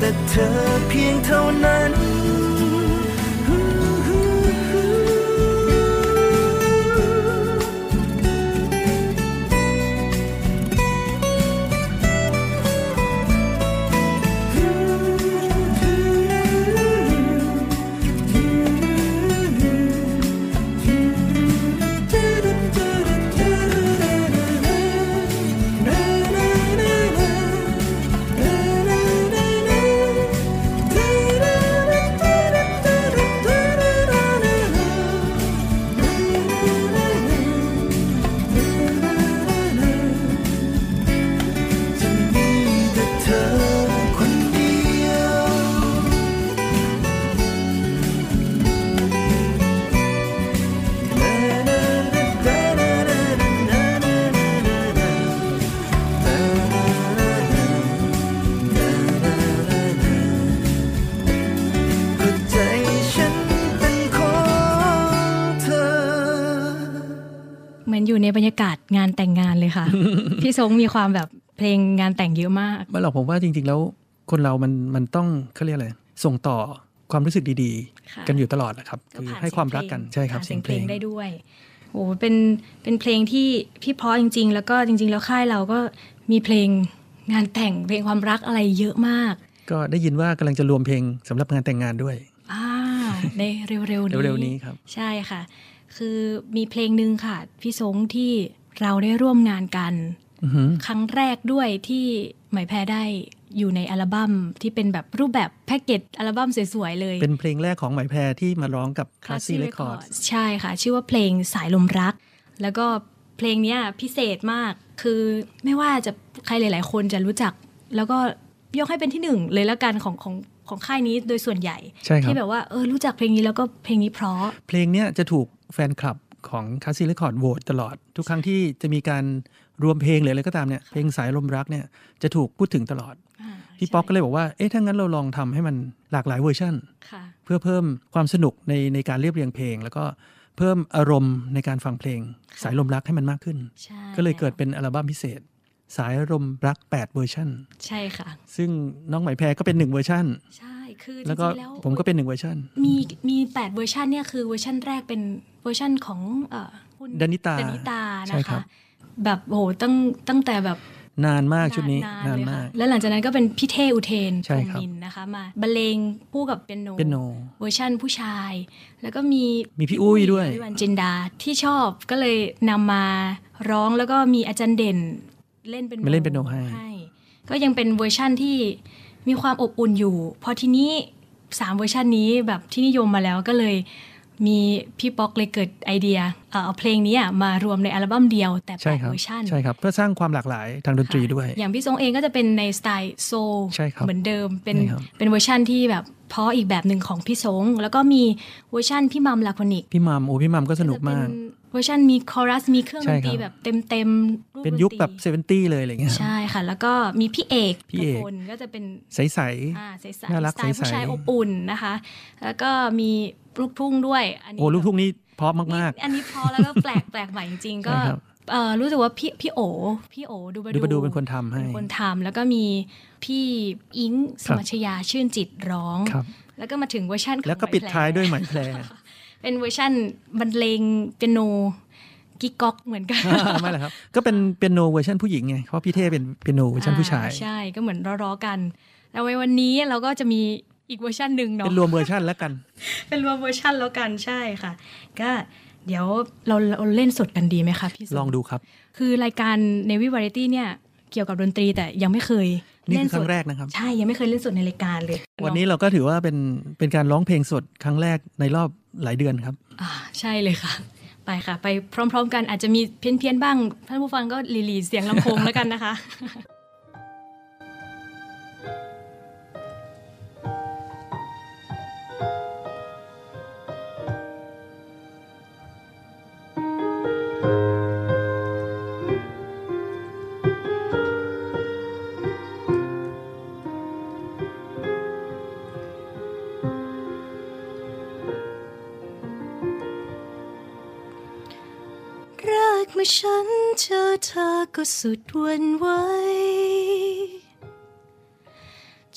แต่เธอเพียงเท่านั้น อนอยู่ในบรรยากาศงานแต่งงานเลยค่ะ พี่ทรงมีความแบบเพลงงานแต่งเยอะมากไม่หรอกผมว่าจริง ๆ แล้วคนเรามันมันต้องเขาเรียกอะไรส่งต่อความรู้สึกดีค่ะๆกันอยู่ตลอดนะครับก็คือผ่านให้ความรักกันเสียงเพลงใช่ครับผ่านเสียงเพลงได้ด้วยโอ้เป็นเป็นเพลงที่พี่เพราะจริง ๆ แล้วก็จริง ๆ แล้วค่ายเราก็มีเพลงงานแต่งเพลงความรักอะไรเยอะมาก ก็ได้ยินว่ากำลังจะรวมเพลงสำหรับงานแต่งงานด้วยอ่าในเร็วๆนี้เร็วๆนี้ครับ ใช่ค่ะ คือมีเพลงหนึ่งค่ะ พี่สงที่เราได้ร่วมงานกันอือหือครั้งแรกด้วยที่ไหมายแพ้ได้อยู่ในอัลบั้มที่เป็นแบบรูปแบบแพ็กเกจอัลบั้มสวยๆเลย เป็นเพลงแรกของไหมายแพรที่มาร้องกับ Classy Classy Records Records ใช่ค่ะ ชื่อว่าเพลงสายลมรัก แล้วก็เพลงเนี้ยพิเศษมากคือไม่ว่าจะใครหลาย ๆ คนจะรู้จัก แล้วก็ยกให้เป็นที่หนึ่งเลยแล้วกันของของของค่ายนี้โดยส่วนใหญ่ใช่ครับที่แบบว่าเออรู้จักเพลงนี้แล้วก็เพลงนี้เพราะ เพลงเนี้ยจะถูก แฟนคลับของ Classy Records โหวตตลอด ทุกครั้งที่จะมีการรวมเพลงหรืออะไรก็ตามเนี่ยเพลงสายลมรักเนี่ยจะถูกพูดถึงตลอด พี่ป๊อกก็เลยบอกว่าเอ๊ะถ้างั้นเราลองทำให้มันหลากหลายเวอร์ชันค่ะเพื่อเพิ่มความสนุกในในการเรียบเรียงเพลง แล้วก็เพิ่มอารมณ์ในการฟังเพลง สายลมรักให้มันมากขึ้นใช่ก็เลยเกิดเป็นอัลบั้มพิเศษ สายลมรัก 8 เวอร์ชันใช่ค่ะ ซึ่งน้องไหมแพรก็เป็นหนึ่งเวอร์ชันใช่ คือจแล้วก็ริงๆแล้วผมก็เป็นหนึ่งเวอร์ชันมีมีแปดเวอร์ชันเนี่ยคือเวอร์ชันแรกเป็นเวอร์ชันของเอ่อคุณดานิตาดานิตาใช่นะครัคะบแบบโอ้โหตั้งตั้งแต่แบบนานมากชุดนี้นานานเลยมาค่ะกแล้วหลังจากนั้นก็เป็นพี่เท่ห์ อุเทนใช่ครับพงษ์มินทร์นะคะ มาบรรเลงคู่กับเปียโนเปียโนเวอร์ชั่นผู้ชาย แล้วก็มีมีพี่อุ้ยด้วยพี่วันจินดาที่ชอบก็เลยนำมาร้องแล้วก็มีอาจารย์เด่นเล่นเป็นมาเล่นเปียโนให้ ก็ยังเป็นเวอร์ชั่นที่ มีความอบอุ่นอยู่ พอทีนี้สามเวอร์ชันนี้แบบที่นิยมมาแล้วก็เลยมีพี่ป๊อกเลยเกิดไอเดียเอ่อเอาเพลงนี้อะมารวมในอัลบั้มเดียวแต่แปใช่ดครับเวอร์ชันใช่ครับ เพื่อสร้างความหลากหลายทางดนตรีด้วย อย่างพี่ทรงเองก็จะเป็นในสไตล์โซลใช่ครับเหมือนเดิมเป็นใช่ครับเป็นเวอร์ชั่นที่แบบเพราะอีกแบบหนึ่งของพี่ทรงแล้วก็มีเวอร์ชั่นพี่มัมลาคอนิกพี่มัมโอ้พี่มัมก็สนุกมากจะ เป็นเวอร์ชันมีคอรัสมีเครื่องดใช่นตรีครับแบบเต็มเต็มๆรูปเป็นยุคดตรีแบบเซเวนตี้เลยอะไรเงี้ยใช่ค่ะ แล้วก็มีพี่เอกพี่เอกทุคนก็จะเป็นใสอ่าใสๆสน่ารักไตล์ผู้ใสๆชายอบอุ่นนะคะ แล้วก็มีลูกทุ่งด้วยอันๆนี้โอ้ลูกทุ่งนี่เพราะมากอันนี้พอแล้วก็แปลกแปลกใหม่จริงๆก็ใช่ครับเอ่อรู้สึกว่าพี่พี่โอพี่โอดูบๆดูประดูเป็นคนทำให้เป็นคนทำแล้วก็มีพี่อิงสมัชยาชื่นจิตร้องครับแล้วก็มาถึงเวอร์ชันของแล้วก็ปิดไหมแพรท้ายด้วยไหมแพร เป็นเวอร์ชันบรรเลงเปียโนกิ๊กก๊อกเหมือนกันไม่แหละครับ ก็เป็นเปียโนเวอร์ชันผู้หญิงไง เพราะพี่เท่เป็นเปียโนเวอร์ชันผู้ชายอ่ใช่ก็เหมือนร้อๆกัน แล้วในวันนี้เราก็จะมีอีกเวอร์ชันหนึ่งเนาะเป็นรวมเวอร์ชันแล้วกัน เป็นรวมเวอร์ชันแล้วกันใช่ค่ะ ก็เดี๋ยวเราเราเล่นสดกันดีไหมคะพี่สุลองดูครับ คือรายการ Navy Variety เนี่ยเกี่ยวกับดนตรีแต่ยังไม่เคยนี่เล่คืนอคสรั้ดงแรกนะครับ ใช่ยังไม่เคยเล่นสดในรายการเลย วันนี้เราก็ถือว่าเป็นเป็นการร้องเพลงสดครั้งแรกในรอบ หลายเดือนครับอ่าใช่เลยค่ะ ไปค่ะ ไปพร้อม ๆ กันอาจจะมีเพี้ยนๆบ้างท่านผู้ฟังก็ลีลีเสียงลำโพงแล้วกันนะคะ มื่อฉันเจอเธอก็สุดวันไหว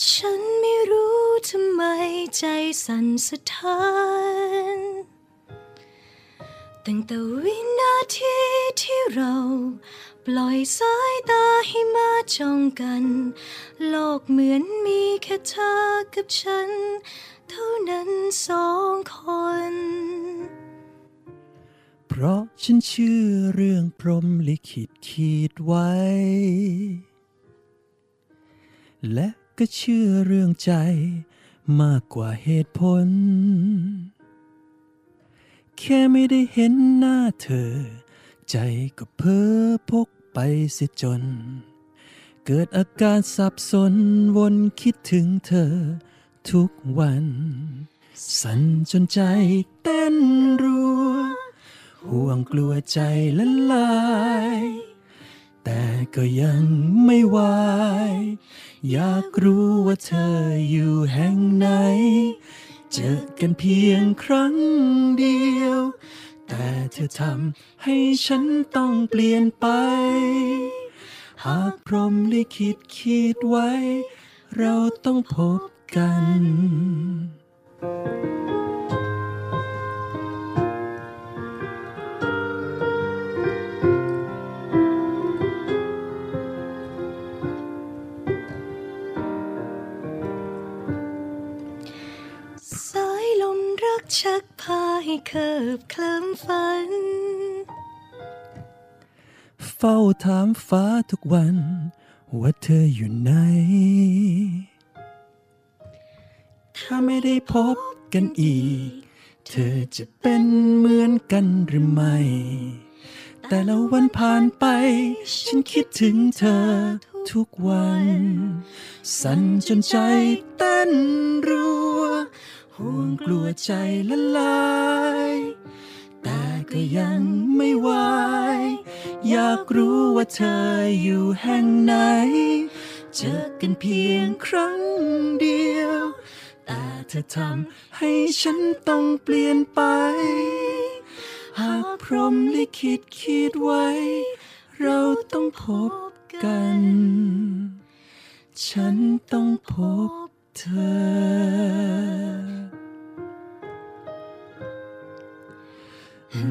ฉันไม่รู้ทำไมใจสั่นสะท้านตั้งแต่วินาทีที่เราปล่อยสายตาให้มาจ้องกัน โลกเหมือนมีแค่เธอกับฉัน เท่านั้นสองคน เพราะฉันเชื่อเรื่องพรหมลิขิตขีดไว้ และก็เชื่อเรื่องใจมากกว่าเหตุผล แค่ไม่ได้เห็นหน้าเธอ ใจก็เพ้อพกไปเสียจน เกิดอาการสับสนวนคิดถึงเธอทุกวัน สั่นจนใจเต้นรัว ห่วงกลัวใจละลาย แต่ก็ยังไม่ไหวอยากรู้ว่าเธออยู่แห่งไหน เจอกันเพียงครั้งเดียว แต่เธอทำให้ฉันต้องเปลี่ยนไป หากพรมลิขิตคิดไว้ เราต้องพบกันส ชักพาให้เคิบเคลิ้มฝัน เฝ้าถามฟ้าทุกวัน ว่าเธออยู่ไหน ถ้าไม่ได้พบกันอีก เธอจะเป็นเหมือนกันหรือไม่ แต่ละวันผ่านไป ฉันคิดถึงเธอทุกวัน สั่นจนใจเต้นรัว ห่วงกลัวใจละลาย แต่ก็ยังไม่ไหวอยากรู้ว่าเธออยู่แห่งไหน เจอกันเพียงครั้งเดียว แต่เธอทำให้ฉันต้องเปลี่ยนไป หากพรมลิขิตคิดไว้ เราต้องพบกัน ฉันต้องพบเธอ Yeah.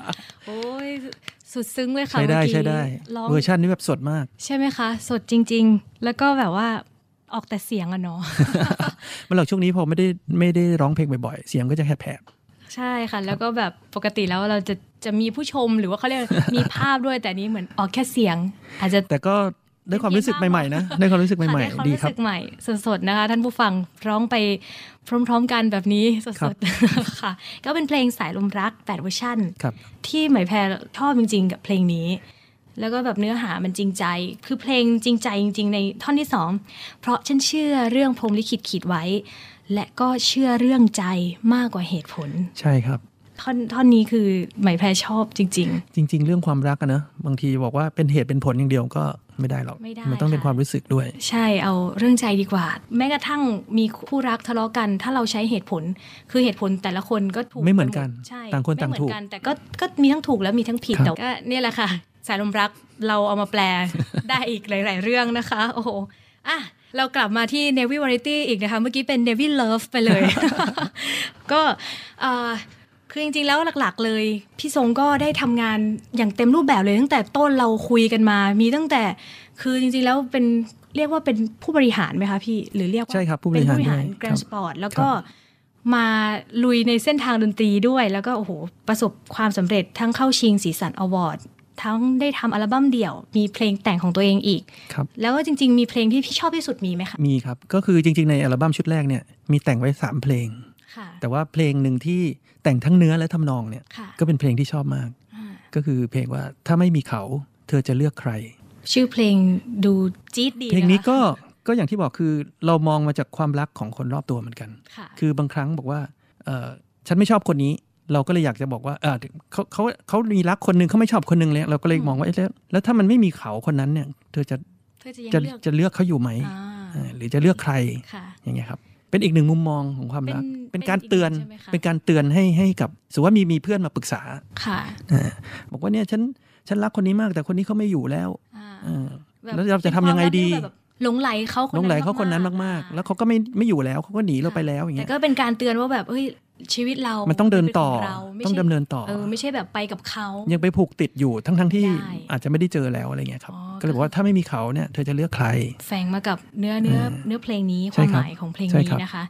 สุดซึ้งเลยค่ะใช้ได้เมื่อกี้ใช้ได้ร้องเวอร์ชันนี้แบบสดมาก ใช่ไหมคะ สดจริง ๆ แล้วก็แบบว่าออกแต่เสียงอะเนาะมันหลังช่วงนี้พอไม่ได้ไม่ได้ร้องเพลงบ่อยๆ เสียงก็จะแหบใช่ค่ะ แล้วก็แบบปกติแล้วเราจะจะมีผู้ชมหรือว่าเขาเรียกมีภาพด้วยแต่อันนี้เหมือนออกแค่เสียง อาจจะๆแต่ก็ ได้ความรู้สึกใหม่ๆนะได้ความรู้สึกใหม่ค่ะได้ความๆดีรู้ครับสึกใหม่สดๆนะคะ ท่านผู้ฟังร้องไปพร้อม ๆ กันแบบนี้สครัดบๆค่ะ ก็เป็นเพลงสายลมรัก8เวอร์ชันครับที่ไหมายแพรชอบจริง ๆ กับเพลงนี้ แล้วก็แบบเนื้อหามันจริงใจ คือเพลงจริงใจจริง ๆ ในท่อนที่สองเพราะฉันเชื่อเรื่องพรหมลิขิตขีดไว้ และก็เชื่อเรื่องใจมากกว่าเหตุผล ใช่ครับท่อนท่อนนี้คือไหมายแพรชอบจริงจริง ๆ เรื่องความรักอะเนอะบางทีบอกว่าเป็นเหตุเป็นผลอย่างเดียวก็ ไม่ได้หรอก ไม่ได้มันต้องเป็นค่ะความรู้สึกด้วยๆใช่เอาเรื่องใจดีกว่า แม้กระทั่งมีคู่รักทะเลาะกัน ถ้าเราใช้เหตุผล คือเหตุผลแต่ละคนก็ถูกไม่เหมือนกันใช่ต่างคนต่างไม่เหมือถูกกันแต่ก็ก็มีทั้งถูกและมีทั้งผิดครับแต่ก็เนี่ยแหละค่ะ สายลมรักเราเอามาแปลได้อีกหลาย ๆ เรื่องนะคะ โอ้โหอะเรากลับมาที่ Navy Variety อีกนะคะ เมื่อกี้เป็น Navy Love ไปเลย ก็เอ่อ คือจริงๆแล้วหลักๆ เลย พี่ทรงก็ได้ทำงานอย่างเต็มรูปแบบเลยตั้งแต่ต้นเราคุยกันมา มีตั้งแต่คือจริงๆแล้วเป็นเรียกว่าเป็นผู้บริหารไหมคะพี่หรือเรียกว่าใช่ครับผู้บเป็นริหารผู้บริหารด้วยแกรครันบสปอร์ตแล้วก็มาลุยในเส้นทางดนตรีด้วย แล้วก็โอ้โหประสบความสำเร็จทั้งเข้าชิงสีสันอวอร์ดทั้งได้ทำอัลบั้มเดี่ยว มีเพลงแต่งของตัวเองอีกครับแล้วก็จริง ๆ มีเพลงที่พี่ชอบที่สุดมีไหมคะมีครับ ก็คือจริง ๆ ในอัลบั้มชุดแรกเนี่ยมีแต่งไว้ 3 เพลงค่ะ แต่ว่าเพลงหนึ่งที่แต่งทั้งเนื้อและทำนองเนี่ยค่ะก็เป็นเพลงที่ชอบมากอ่าก็คือเพลงว่าถ้าไม่มีเขา เธอจะเลือกใคร ชื่อเพลงดูจี๊ดดีเพลงนี้ะคะก็ก็อย่างที่บอกคือเรามองมาจากความรักของคนรอบตัวเหมือนกันค่ะคือบางครั้งบอกว่าเออฉันไม่ชอบคนนี้ เราก็เลยอยากจะบอกว่าเออเขาเขาเขามีรักคนหนึ่งเขาไม่ชอบคนหนึ่งเลยเราก็เลยมองว่าเอ๊ะแล้วแล้วถ้ามันไม่มีเขาคนนั้นเนี่ย เธอจะเธอจะยังจะเลือกจะเลือกเขาอยู่ไหมอ่าเออหรือจะเลือกใครค่ะอย่างเงี้ยครับ เป็นอีกหนึ่งมุมมองของความรัก เป็นเป็นการเตือนเป็นอีกหนึ่งใช่ไหมคะเป็นการเตือนให้ให้กับสมมติว่ามีมีเพื่อนมาปรึกษาค่ะอ่าบอกว่าเนี่ยฉันฉันรักคนนี้มากแต่คนนี้เขาไม่อยู่แล้วอ่าเออแบบแล้วเราจะทำยังไงดีเป็นความรักที่แบบหลงไหลเขาคนหลนั้นงไหลเขาคนนั้นมากๆอ่แล้วเขาก็ไม่ไม่อยู่แล้วเขาก็หนีเราไปแล้วอย่างแต่เงี้ยก็เป็นการเตือนว่าแบบเอ้ย ชีวิตเรา มันต้องเดินต่อป็ขเราไม่ต้องใช่ดำเนินต่อ เออไม่ใช่แบบไปกับเขา ยังไปผูกติดอยู่ทั้งทั้งๆที่ได้อาจจะไม่ได้เจอแล้วอะไรเงี้ยครับอ๋อก็เลยบอกว่าถ้าไม่มีเขาเนี่ยเธอจะเลือกใคร แฝงมากับเนื้อเนื้อเนื้อเพลงนี้คใช่วามครัหบมายของเพลงใช่นี้ครับนะคะ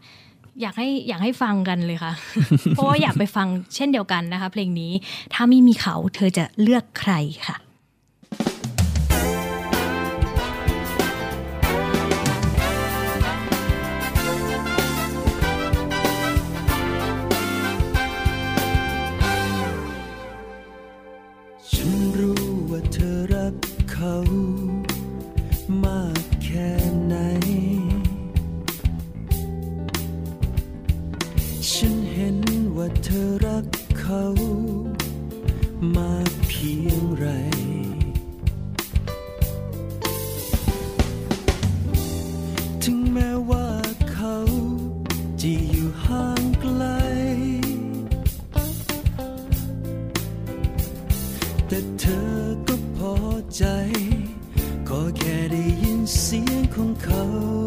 อยากให้อยากให้ฟังกันเลยค่ะ เพราะว่าอยากไปฟังเช่นเดียวกันนะคะ เพลงนี้ถ้าไม่มีเขาเธอจะเลือกใครค่ะ เสี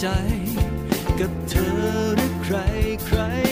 ใจ กับเธอหรือใครใคร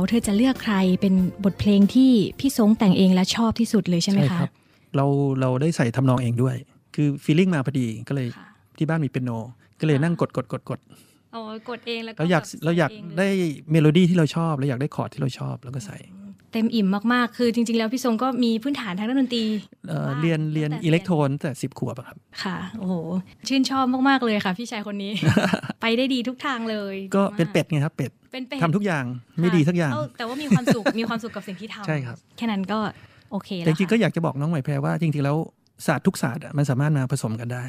เขาเธอจะเลือกใครเป็นบทเพลงที่พี่ทรงแต่งเองและชอบที่สุดเลยใช่ไหมคะเราเราได้ใส่ทำนองเองด้วย คือ feeling มาพอดีก็เลยค่ะที่บ้านมีเปียโน ก็เลยนั่งกดกดกดกดอ๋อกดเองแล้วก็เราอยากแบบเราอยากใส่งลได้เมโลดี้ที่เราชอบเราอยากได้คอร์ดที่เราชอบแล้วก็ใส่ เต็มอิ่มมาก ๆ คือจริง ๆ แล้วพี่ทรงก็มีพื้นฐานทางด้านดนตรีเอ่อบ้างเรียนเรียนตั้งแต่อิเล็กโทรนตั้งแต่สิบขวบอะครับ ค่ะ โอ้โห ชื่นชอบมาก ๆ เลยค่ะ พี่ชายคนนี้ ไปได้ดีทุกทางเลย ก็ดีมากเป็นเป็ดไงครับเป็ดเป็นเป็ดทำทุกอย่างไม่ดีสักอย่างเแต่ว่ามีความสุขมีความสุขกับสิ่งที่ทำใช่ครับแค่นั้นก็โอเคแต่แล้วจริงๆก็ค่ะอยากจะบอกน้องใหม่แพรว่าจริงๆแล้วศาสตร์ทุกศาสตร์อะมันสามารถมาผสมกันได้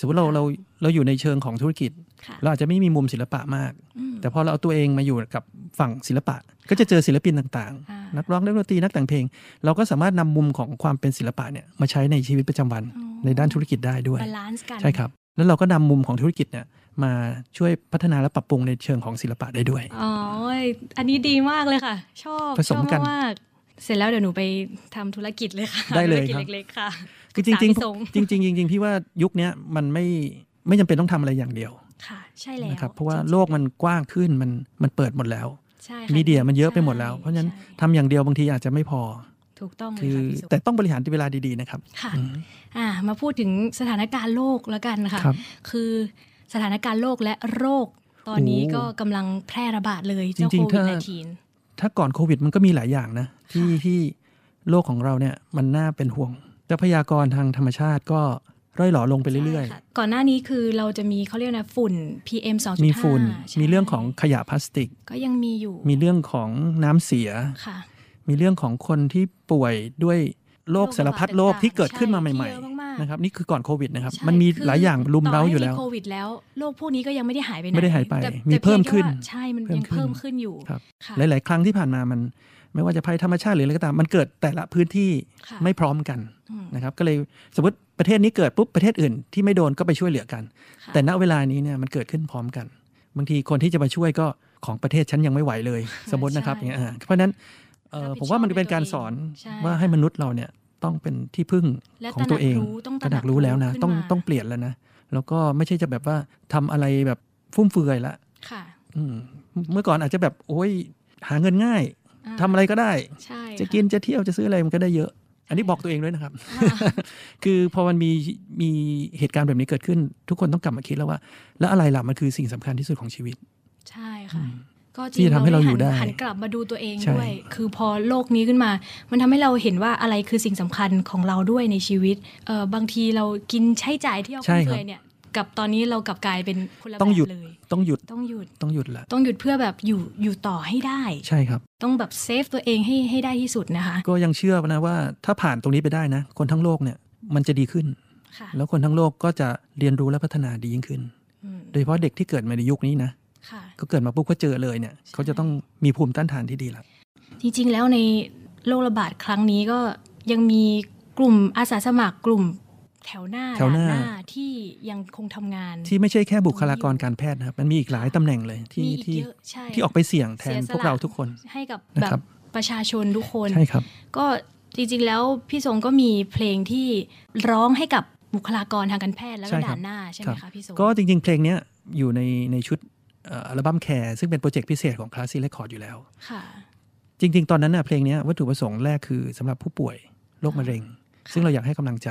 สมมติเราเราเราอยู่ในเชิงของธุรกิจค่ะเราอาจจะไม่มีมุมศิลปะมากอืมแต่พอเราเอาตัวเองมาอยู่กับฝั่งศิลปะ ก็จะเจอศิลปินต่างอ่าๆนักร้องนักดนตรีนักแต่งเพลง เราก็สามารถนำมุมของความเป็นศิลปะเนี่ยมาใช้ในชีวิตประจำวันอ๋อในด้านธุรกิจได้ด้วยบาลานซ์กันใช่ครับแล้วเราก็นำมุมของธุรกิจเนี่ยมาช่วยพัฒนาและปรับปรุงในเชิงของศิลปะได้ด้วย อ๋อ อันนี้ดีมากเลยค่ะ ชอบผสมกันชอบมากๆ เสร็จแล้วเดี๋ยวหนูไปทำธุรกิจเลยค่ะได้เลยธุรกิจครับเล็กๆค่ะคือจริงปกษาพี่ทงๆจริงๆจริงๆพี่ว่ายุคเนี้ยมันไม่ไม่จำเป็นต้องทำอะไรอย่างเดียวค่ะใช่แล้วนะครับเพราะว่าจงๆโลกมันกว้างขึ้นมันมันเปิดหมดแล้วใช่ค่ะมีเดียมันเยอะไปหมดแล้วใช่เพราะฉะนั้นใช่ทำอย่างเดียวบางทีอาจจะไม่พอถูกต้องเลยคือค่ะพี่สุแต่ต้องบริหารเวลาดีๆนะครับค่ะอืมอ่ามาพูดถึงสถานการณ์โลกแล้วกันค่ะครับคือสถานการณ์โลกและโรค ตอนนี้โอ้ก็กำลังแพร่ระบาดเลยเจ้าจริโคงๆวิดถ้า19 ถ้าก่อนโควิดมันก็มีหลายอย่างนะ ที่ค่ะที่โลกของเราเนี่ยมันน่าเป็นห่วงทรัพยากรทางธรรมชาติก็ร่อยหล่อลงไปเรื่อยใช่ค่ะก่อนหน้านี้คือเราจะมีเขาเรียกนะฝุ่น PM 2.5ๆมีฝุ่นใช่มีเรื่องของขยะพลาสติก ก็ยังมีอยู่ มีเรื่องของน้ำเสียค่ะ มีเรื่องของคนที่ป่วยด้วยโรคโรคสารพัดโรคต่างๆที่เกิดขึ้นมาใช่ใหม่ที่เยอะมากๆๆนะครับนี่คือก่อนโควิดนะครับใช่มันมีคือหลายอย่างรุมต่อเร้าให้อยู่แล้วโควิดแล้วโรคพวกนี้ก็ยังไม่ได้หายไปไหนไม่ได้หายไปแต่มีแต่เพิ่มพียงแค่ขึ้นว่าใช่ มันเพิ่มยังขึ้นเพิ่มขึ้นอยู่ครับค่ะหลาย ๆ ครั้งที่ผ่านมามัน ไม่ว่าจะภัยธรรมชาติหรืออะไรก็ตาม มันเกิดแต่ละพื้นที่ค่ะไม่พร้อมกันอืมนะครับ ก็เลยสมมติประเทศนี้เกิดปุ๊บประเทศอื่นที่ไม่โดนก็ไปช่วยเหลือกันค่ะแต่ณเวลานี้เนี่ยมันเกิดขึ้นพร้อมกัน บางทีคนที่จะมาช่วยก็ของประเทศฉันยังไม่ไหวเลย สมมตินะครับอย่างเงี้ยอ่าเพราะฉะนั้นเอ่อรับผิดผมว่ามันเป็นการชสอบอนด้วยตัวเองใช่ว่าให้มนุษย์เราเนี่ยต้องเป็นที่พึ่งและของตัวเองตระหนักรู้ต้องตระหนักรู้แล้วนะขึ้นต้องมาต้องเปลี่ยนแล้วนะ แล้วก็ไม่ใช่จะแบบว่าทำอะไรแบบฟุ่มเฟือยละค่ะ อืมเมื่อก่อนอาจจะแบบโอ้ยหาเงินง่าย อ่าทำอะไรก็ได้ใช่จะค่กินจะเที่ยวจะซื้ออะไรมันก็ได้เยอะ อันนี้บอกตัวเองด้วยนะครับอ่าคือพอมันมีมีเหตุการณ์แบบนี้เกิดขึ้น ทุกคนต้องกลับมาคิดแล้วว่า แล้วอะไรล่ะมันคือสิ่งสำคัญที่สุดของชีวิต ใช่ค่ะก็จที่ริงจะทำให้เราอยู่ได้หันกลับมาดูตัวเองใช่ด้วย คือพอโลกนี้ขึ้นมา มันทำให้เราเห็นว่าอะไรคือสิ่งสำคัญของเราด้วยในชีวิตเออบางทีเรากินใช้จ่ายที่เราใช่ฟุ่มครับเฟือยเนี่ย กับตอนนี้เรากลับกลายเป็นคนละต้องแบบหยุดเลยต้องหยุดต้องหยุดต้องหยุดละต้องหยุดเพื่อแบบอยู่อยู่ต่อให้ได้ ใช่ครับ ต้องแบบเซฟตัวเองให้ให้ได้ที่สุดนะคะ ก็ยังเชื่อนะว่าถ้าผ่านตรงนี้ไปได้นะ คนทั้งโลกเนี่ยมันจะดีขึ้นค่ะแล้วคนทั้งโลกก็จะเรียนรู้และพัฒนาดียิ่งขึ้นอืมโดยเฉพาะเด็กที่เกิดมาในยุคนี้นะค่ะก็เกิดมาปุ๊บก็เจอเลยเนี่ยเขาจะต้องมีภูมิต้านทานที่ดีละจริงๆแล้วในโรคระบาดครั้งนี้ก็ยังมีกลุ่มอาสาสมัครกลุ่ม แถวหน้าแถวหน้าด่ที่ยังคงทำงาน ที่ไม่ใช่แค่บุคลากรการแพทย์นะครับ มันมีอีกหลายตำแหน่งเลยที่มีอีกที่เยอะใช่ที่ออกไปเสี่ยงแทนเสียสละพวกเราทุกคนให้กับนะแบครับบประชาชนทุกคนใช่ครับ ก็จริงๆแล้วพี่ทรงก็มีเพลงที่ร้องให้กับบุคลากรทางการแพทย์แล้วก็ใช่ครับด่านหน้าใช่ไหมรัคะบพี่ทรงก็จริง ๆ เพลงเนี้ยอยู่ในในชุดเอ่ออัลบั้ม Care ซึ่งเป็นโปรเจกต์พิเศษของ Classy Records อยู่แล้วค่ะ จริง ๆ ตอนนั้นน่ะเพลงเนี้ยวัตถุประสงค์แรกคือสำหรับผู้ป่วยโรคมะเร็ง ซึ่งเราอยากให้กำลังใจ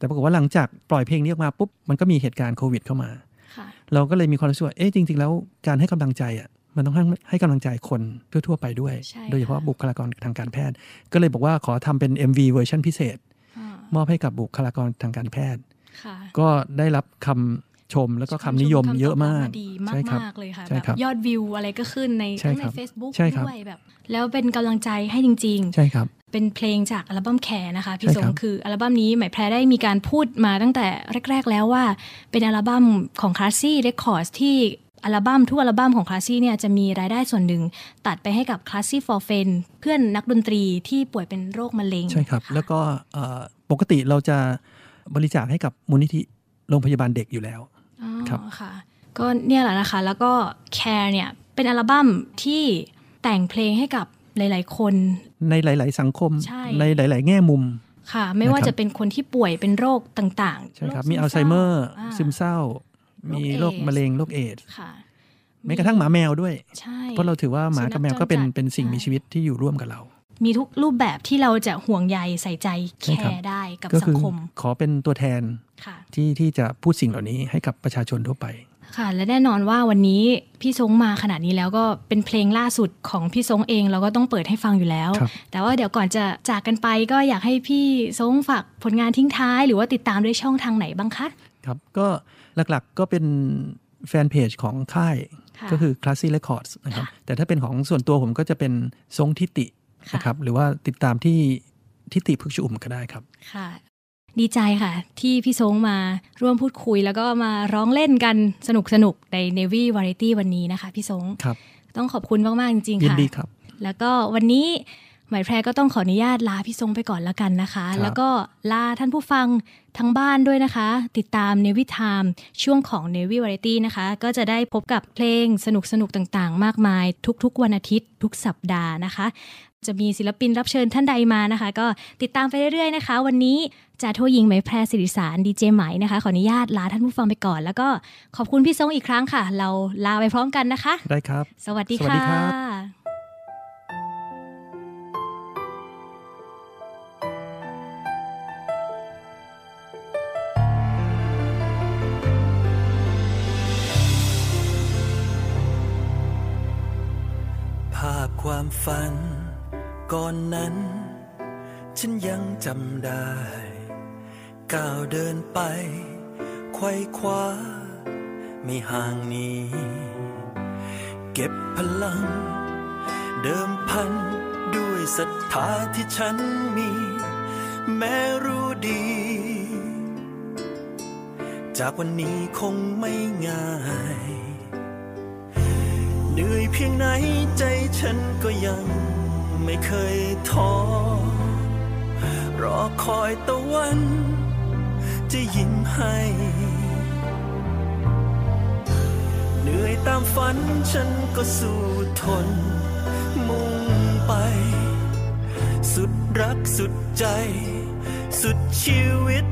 แต่ปรากฏว่าหลังจากปล่อยเพลงนี้ออกมาปุ๊บมันก็มีเหตุการณ์โควิดเข้ามาค่ะเราก็เลยมีความรู้สึกว่าเอ๊ะจริง ๆ แล้วการให้กำลังใจอะมันต้องให้ให้กำลังใจคนทั่ว ๆ ไปด้วยใช่โดยเฉพาะค่ะบุคลากรทางการแพทย์ ก็เลยบอกว่าขอทำเป็น MV เวอร์ชันพิเศษอ่ามอบให้กับบุคลากรทางการแพทย์ค่ะก็ได้รับคำ ชมแล้วก็คำนิยมเยอะมากคำตบรับดีมากใช่ครับมากเลยค่ะใช่แบบครับยอดวิวอะไรก็ขึ้นในใช่ทั้งในครับ Facebook ใช่ครับด้วยแบบ แล้วเป็นกำลังใจให้จริง ๆ ใช่ครับ เป็นเพลงจากอัลบั้ม Care นะคะ พี่ใช่สคงรับคืออัลบั้มนี้ไหมแพรได้มีการพูดมาตั้งแต่แรก ๆ แล้วว่า เป็นอัลบั้มของ Classy Records ที่อัลบั้มทุกอัลบั้มของ Classy เนี่ยจะมีรายได้ส่วนหนึ่ง ตัดไปให้กับ Classy for Friend เพื่อนนักดนตรีที่ป่วยเป็นโรคมะเร็งใช่ครับ แล้วก็เอ่อปกติเราจะบริจาคให้กับมูลนิธิโรงพยาบาลเด็กอยู่แล้วอ๋อ ครับค่ะก็เนี่ยแหละนะคะ แล้วก็ Care เนี่ยเป็นอัลบั้มที่แต่งเพลงให้กับหลาย ๆ คน ในหลาย ๆ สังคมใช่ในหลาย ๆ แง่มุมค่ะ ไม่ว่านะครับจะเป็นคนที่ป่วยเป็นโรคต่างๆใช่ครับโมีอัลไซเมอร์าซึมเศร้าโรคมีโรคเอดส์มะเร็งโรคเอดส์ค่ะแม้กระทั่งหมาแมวด้วยใช่เพราะเราถือว่าหมากับแมวก็เป็นสุนัขจรจัดเป็นสิ่งมีใช่ชีวิตที่อยู่ร่วมกับเรา มีทุกรูปแบบที่เราจะห่วงใยใส่ใจแคใช่ครับร์ได้กับก็สัคืงอคม ขอเป็นตัวแทนค่ะที่ที่จะพูดสิ่งเหล่านี้ให้กับประชาชนทั่วไปค่ะและแน่นอนว่าวันนี้พี่ซงมาขนาดนี้แล้วก็เป็นเพลงล่าสุดของพี่ซงเองเราก็ต้องเปิดให้ฟังอยู่แล้วครับแต่ว่าเดี๋ยวก่อนจะจากกันไปก็อยากให้พี่ซงฝากผลงานทิ้งท้าย หรือว่าติดตามด้วยช่องทางไหนบ้างคะครับก็หลักๆก็เป็นแฟนเพจของค่ายค่ะก็คือ Classy Records นะครับแต่ถ้าเป็นของส่วนตัวผมก็จะเป็นทรงทิติค่ะ นะครับหรือว่าติดตามที่ทิติพึกชุมก็ได้ครับค่ะ ดีใจค่ะ ที่พี่ซงมาร่วมพูดคุย แล้วก็มาร้องเล่นกันสนุกสนุกๆใน Navy Variety วันนี้นะคะ พี่ซงครับ ต้องขอบคุณมาก ๆ จริงๆยินค่ะดีครับ แล้วก็วันนี้หมายแพรก็ต้องขออนุญาตลาพี่ทรงไปก่อนแล้วกันนะคะครับแล้วก็ลาท่านผู้ฟังทั้งบ้านด้วยนะคะ ติดตามเนวิทามช่วงของ n นวิวาไรตี้นะคะ ก็จะได้พบกับเพลงสนุกสนุกๆต่างๆ มากมาย ทุกๆ วันอาทิตย์ ทุกสัปดาห์นะคะ จะมีศิลปินรับเชิญท่านใดมานะคะ ก็ติดตามไปเรื่อยๆนะคะ วันนี้จ่าโทหญิงไหมแพรสิริสารดีเจไหมนะคะ ขออนุญาตลาท่านผู้ฟังไปก่อน แล้วก็ขอบคุณพี่ทรงอีกครั้งค่ะ เราลาไปพร้อมกันนะคะ ได้ครับ สวัสดีสวัสดีค่ะครับภาพความฝัน ก่อนนั้น ฉันยังจำได้ ก้าวเดินไป ไขว้คว้า ไม่ห่างนี้ เก็บพลัง เดิมพันด้วยศรัทธาที่ฉันมี แม้รู้ดี จากวันนี้คงไม่ง่ายเหนื่อยเพียงไหนใจฉันก็ยัง ไม่เคยท้อ รอคอยตะวัน จะยิ้มให้ เหนื่อยตามฝันฉันก็สู้ทน มุ่งไป สุดรักสุดใจ สุดชีวิต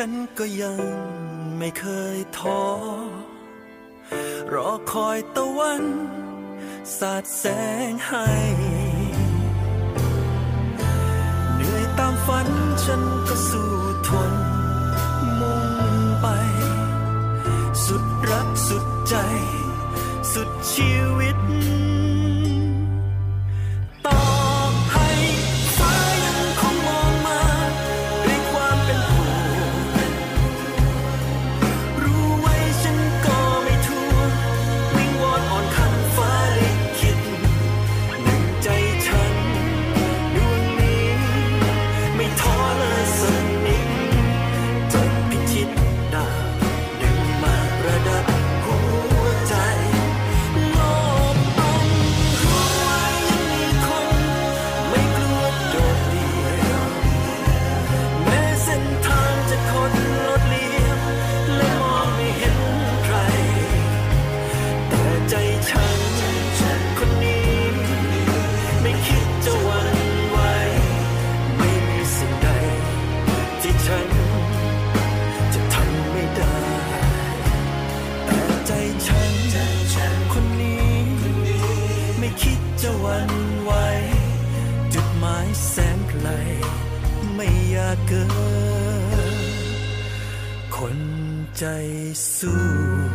ฉันก็ยังไม่เคยท้อ รอคอยตะวัน สาดแสงให้ เหนื่อยตามฝันฉันก็สู้ทน มุ่งไป สุดรักสุดใจ ใจสู้